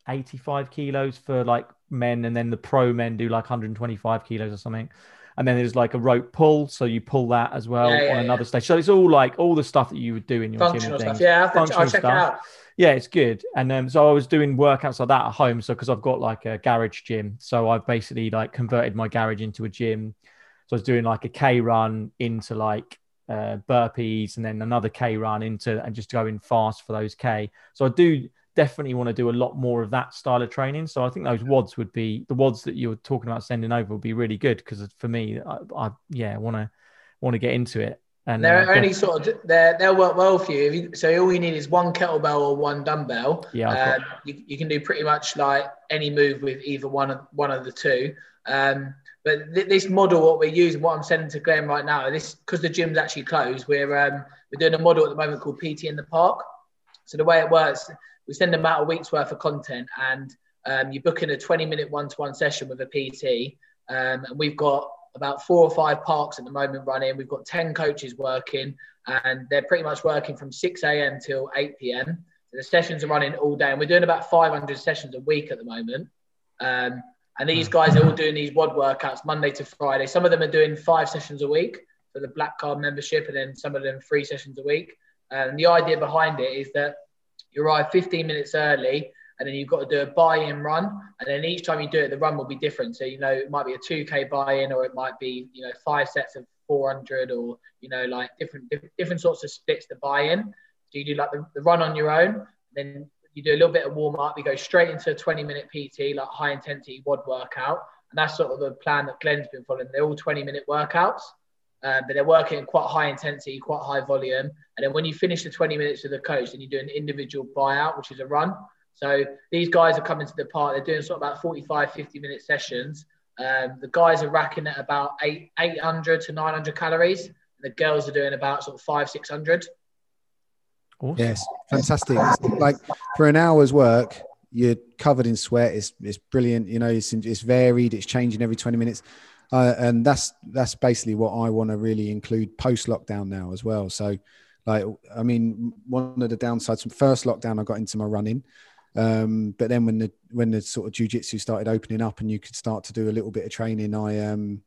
85 kilos for like men, and then the pro men do like 125 kilos or something. And then there's like a rope pull, so you pull that as well yeah, yeah, on another stage. So it's all like all the stuff that you would do in your functional gym stuff. Yeah, I'll, I'll check stuff. it out. Yeah, it's good. And um, so I was doing workouts like that at home. So because I've got like a garage gym, so I've basically like converted my garage into a gym. So I was doing like a K run into like uh, burpees and then another K run into and just going fast for those K. So I do definitely want to do a lot more of that style of training. So I think those WODs would be the WODs that you were talking about sending over would be really good because for me, I, I yeah want to want to get into it. And they're uh, only sort of they they'll work well for you. you. So all you need is one kettlebell or one dumbbell. Yeah, um, you, you can do pretty much like any move with either one of one of the two. Um, but th- this model, what we're using, what I'm sending to Glenn right now, this because the gym's actually closed. We're um, we're doing a model at the moment called PT in the Park. So the way it works, we send them out a week's worth of content and um, you book in a 20 minute one-to-one session with a PT um, and we've got about four or five parks at the moment running we've got 10 coaches working and they're pretty much working from 6 a.m till 8 p.m so the sessions are running all day and we're doing about 500 sessions a week at the moment um, and these guys are all doing these WOD workouts Monday to Friday. Some of them are doing five sessions a week for the black card membership, and then some of them three sessions a week. And the idea behind it is that you arrive 15 minutes early and then you've got to do a buy-in run and then each time you do it the run will be different. So you know it might be a 2k buy-in or it might be you know five sets of 400 or you know like different different sorts of splits to buy in so you do like the, the run on your own then you do a little bit of warm up you go straight into a 20 minute pt like high intensity WOD workout and that's sort of the plan that glenn's been following. They're all 20 minute workouts uh, but they're working quite high intensity, quite high volume. And then when you finish the 20 minutes with the coach, then you do an individual buyout, which is a run. So these guys are coming to the park. They're doing sort of about 45, 50 minute sessions. Um, the guys are racking at about eight, 800 to 900 calories. The girls are doing about sort of five, 600. Awesome. Yes, fantastic. like for an hour's work, you're covered in sweat. It's, it's brilliant. You know, it's, it's varied. It's changing every 20 minutes uh, and that's that's basically what I want to really include post lockdown now as well. So, like, I mean, one of the downsides from first lockdown, I got into my running, um, but then when the when the sort of jujitsu started opening up and you could start to do a little bit of training, I um,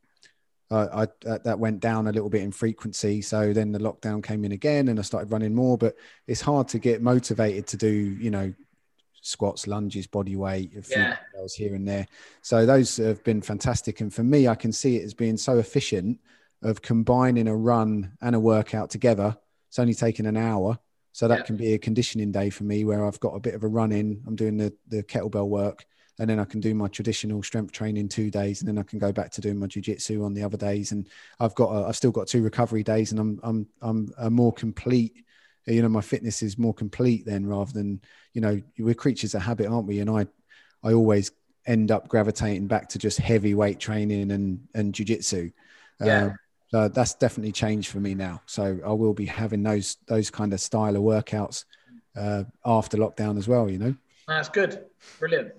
I, I that went down a little bit in frequency. So then the lockdown came in again, and I started running more. But it's hard to get motivated to do, you know, squats, lunges, body weight, a few yeah. here and there. So those have been fantastic. And for me, I can see it as being so efficient of combining a run and a workout together. It's only taking an hour. So that yeah. can be a conditioning day for me where I've got a bit of a run in. I'm doing the, the kettlebell work and then I can do my traditional strength training two days, and then I can go back to doing my jujitsu on the other days. And I've got, a, I've still got two recovery days, and I'm, I'm, I'm a more complete you know my fitness is more complete then rather than you know we're creatures of habit aren't we? And i i always end up gravitating back to just heavy weight training and and jiu-jitsu. Yeah. Uh, so that's definitely changed for me now. So i will be having those those kind of style of workouts uh, after lockdown as well you know? That's good. Brilliant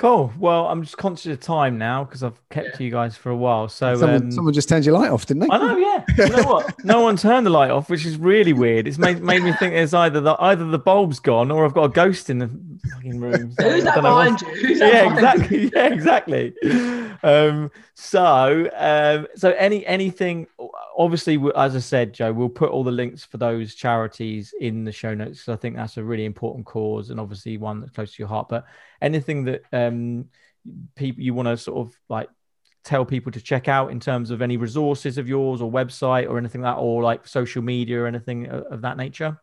Cool. Well, I'm just conscious of time now because I've kept yeah. you guys for a while. So someone, um, someone, just turned your light off, didn't they? I know. Yeah. You know what? no one turned the light off, which is really weird. It's made, made me think there's either the either the bulb's gone or I've got a ghost in the fucking room. So Who's that behind you? Who's yeah, exactly. You? Yeah, exactly. Um, so, um, so any anything. Obviously, as I said, Joe, we'll put all the links for those charities in the show notes. So I think that's a really important cause and obviously one that's close to your heart. But anything that um, people you want to sort of like tell people to check out in terms of any resources of yours or website or anything like that, or like social media or anything of that nature?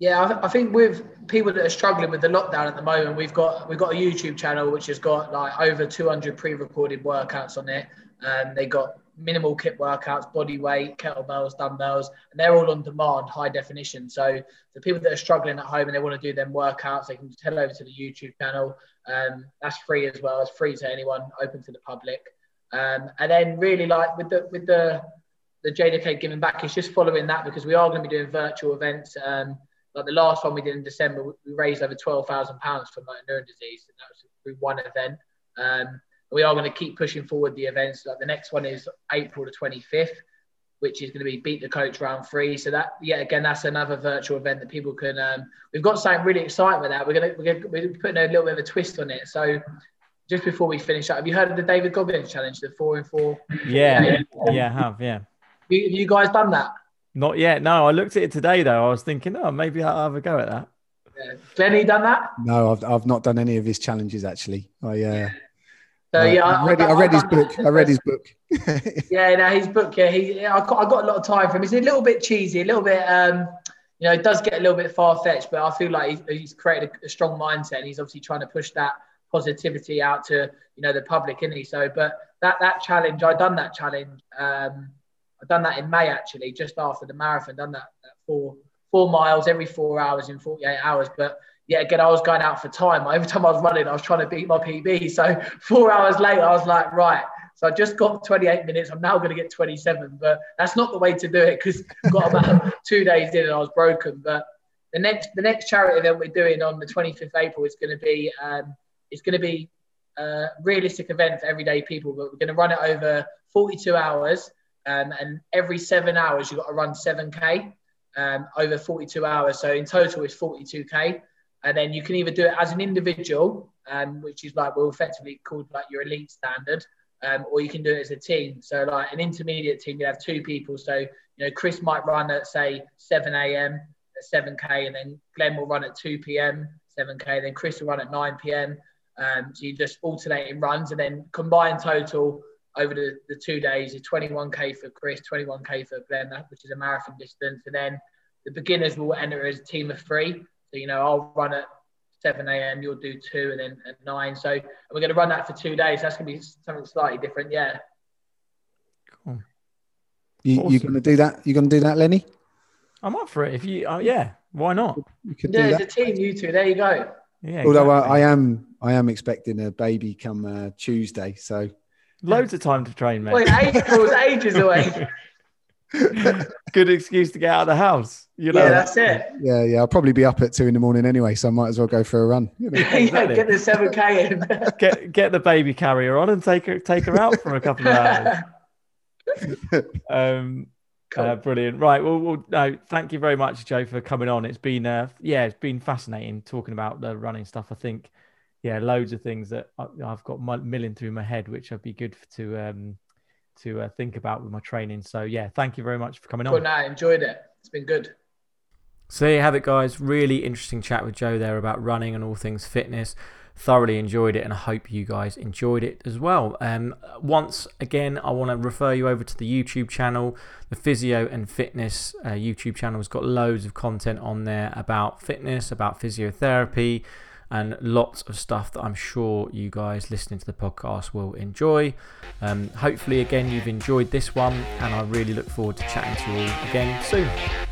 Yeah, I, think with people that are struggling with the lockdown at the moment, we've got we've got a YouTube channel which has got like over 200 pre-recorded workouts on it. and they got minimal kit workouts, body weight, kettlebells, dumbbells, and they're all on demand, high definition. So the people that are struggling at home and they want to do them workouts, they can just head over to the YouTube channel. Um, that's free as well. It's free to anyone, open to the public. Um, and then really like with the with the the JJK giving back, it's just following that because we are going to be doing virtual events. Um, like the last one we did in December, we raised over twelve thousand pounds for motor neuron disease, and that was through one event. Um, we are going to keep pushing forward the events. Like the next one is April the twenty fifth, which is going to be beat the coach round three. So that yeah, again, that's another virtual event that people can. Um, we've got something really exciting with that. We're gonna we're, gonna, we're putting a little bit of a twist on it. So just before we finish up, have you heard of the David Goggins challenge, the four and four? Yeah, yeah, yeah I have. Yeah. Have you guys done that? Not yet. No, I looked at it today though. I was thinking, oh, maybe I'll have a go at that. Yeah. Glenny done that? No, I've, I've not done any of his challenges actually. I uh, so yeah, I, I read, I read his book. I read his book. yeah, no, his book. Yeah, he. I got, I got a lot of time for him. It's a little bit cheesy, a little bit. Um, you know, it does get a little bit far fetched, but I feel like he's, he's created a, a, strong mindset, and he's obviously trying to push that positivity out to you know the public, isn't he? So, but that that challenge, I done that challenge. Um, I've done that in May actually, just after the marathon. Done that, that four four miles every four hours in 48 hours. But yeah, again, I was going out for time. Every time I was running, I was trying to beat my PB. So four hours later, I was like, right. So I just got 28 minutes. I'm now going to get 27, but that's not the way to do it because got about two days in and I was broken. But the next the next charity event we're doing on the 25th April is going to be um, it's going to be a realistic event for everyday people, but we're going to run it over 42 hours. Um, and every seven hours, you've got to run 7K um, over 42 hours. So in total, it's 42K. And then you can either do it as an individual, um, which is like, we're effectively called like your elite standard, um, or you can do it as a team. So, like an intermediate team, you have two people. So, you know, Chris might run at, say, 7 a.m. at 7K, and then Glenn will run at 2 p.m., 7K, then Chris will run at 9 p.m. Um, so you just alternate in runs, and then combined total over the, the two days is 21k for Chris, 21k for Glenn, which is a marathon distance. And then the beginners will enter as a team of three. So, you know, I'll run at 7 a.m., you'll do two, and then at nine. So we're going to run that for two days. That's going to be something slightly different. Yeah. Cool. You, awesome. you going to do that? You're going to do that, Lenny? I'm up for it. If you, uh, yeah, why not? You could yeah, it's a team, you two. There you go. Yeah. Although exactly. I, I, am, I am expecting a baby come uh, Tuesday, so Loads of time to train, mate. Wait, April's ages away. Good excuse to get out of the house. You know? Yeah, that's it. Yeah, yeah. I'll probably be up at two in the morning anyway, so I might as well go for a run. You know? yeah, get the seven k in. get get the baby carrier on and take her take her out for a couple of hours. um, cool. uh, brilliant. Right. Well, well, no. Thank you very much, Joe, for coming on. It's been uh, yeah, it's been fascinating talking about the running stuff. I think yeah, loads of things that I've got milling through my head, which would be good to um, to uh, think about with my training. So yeah, thank you very much for coming on. Good night, enjoyed it. It's been good. So there you have it, guys. Really interesting chat with Joe there about running and all things fitness. Thoroughly enjoyed it, and I hope you guys enjoyed it as well. Um, once again, I want to refer you over to the YouTube channel. The Physio and Fitness uh, YouTube channel has got loads of content on there about fitness, about physiotherapy and lots of stuff that I'm sure you guys listening to the podcast will enjoy. Um, hopefully, again, you've enjoyed this one, and I really look forward to chatting to you all again soon.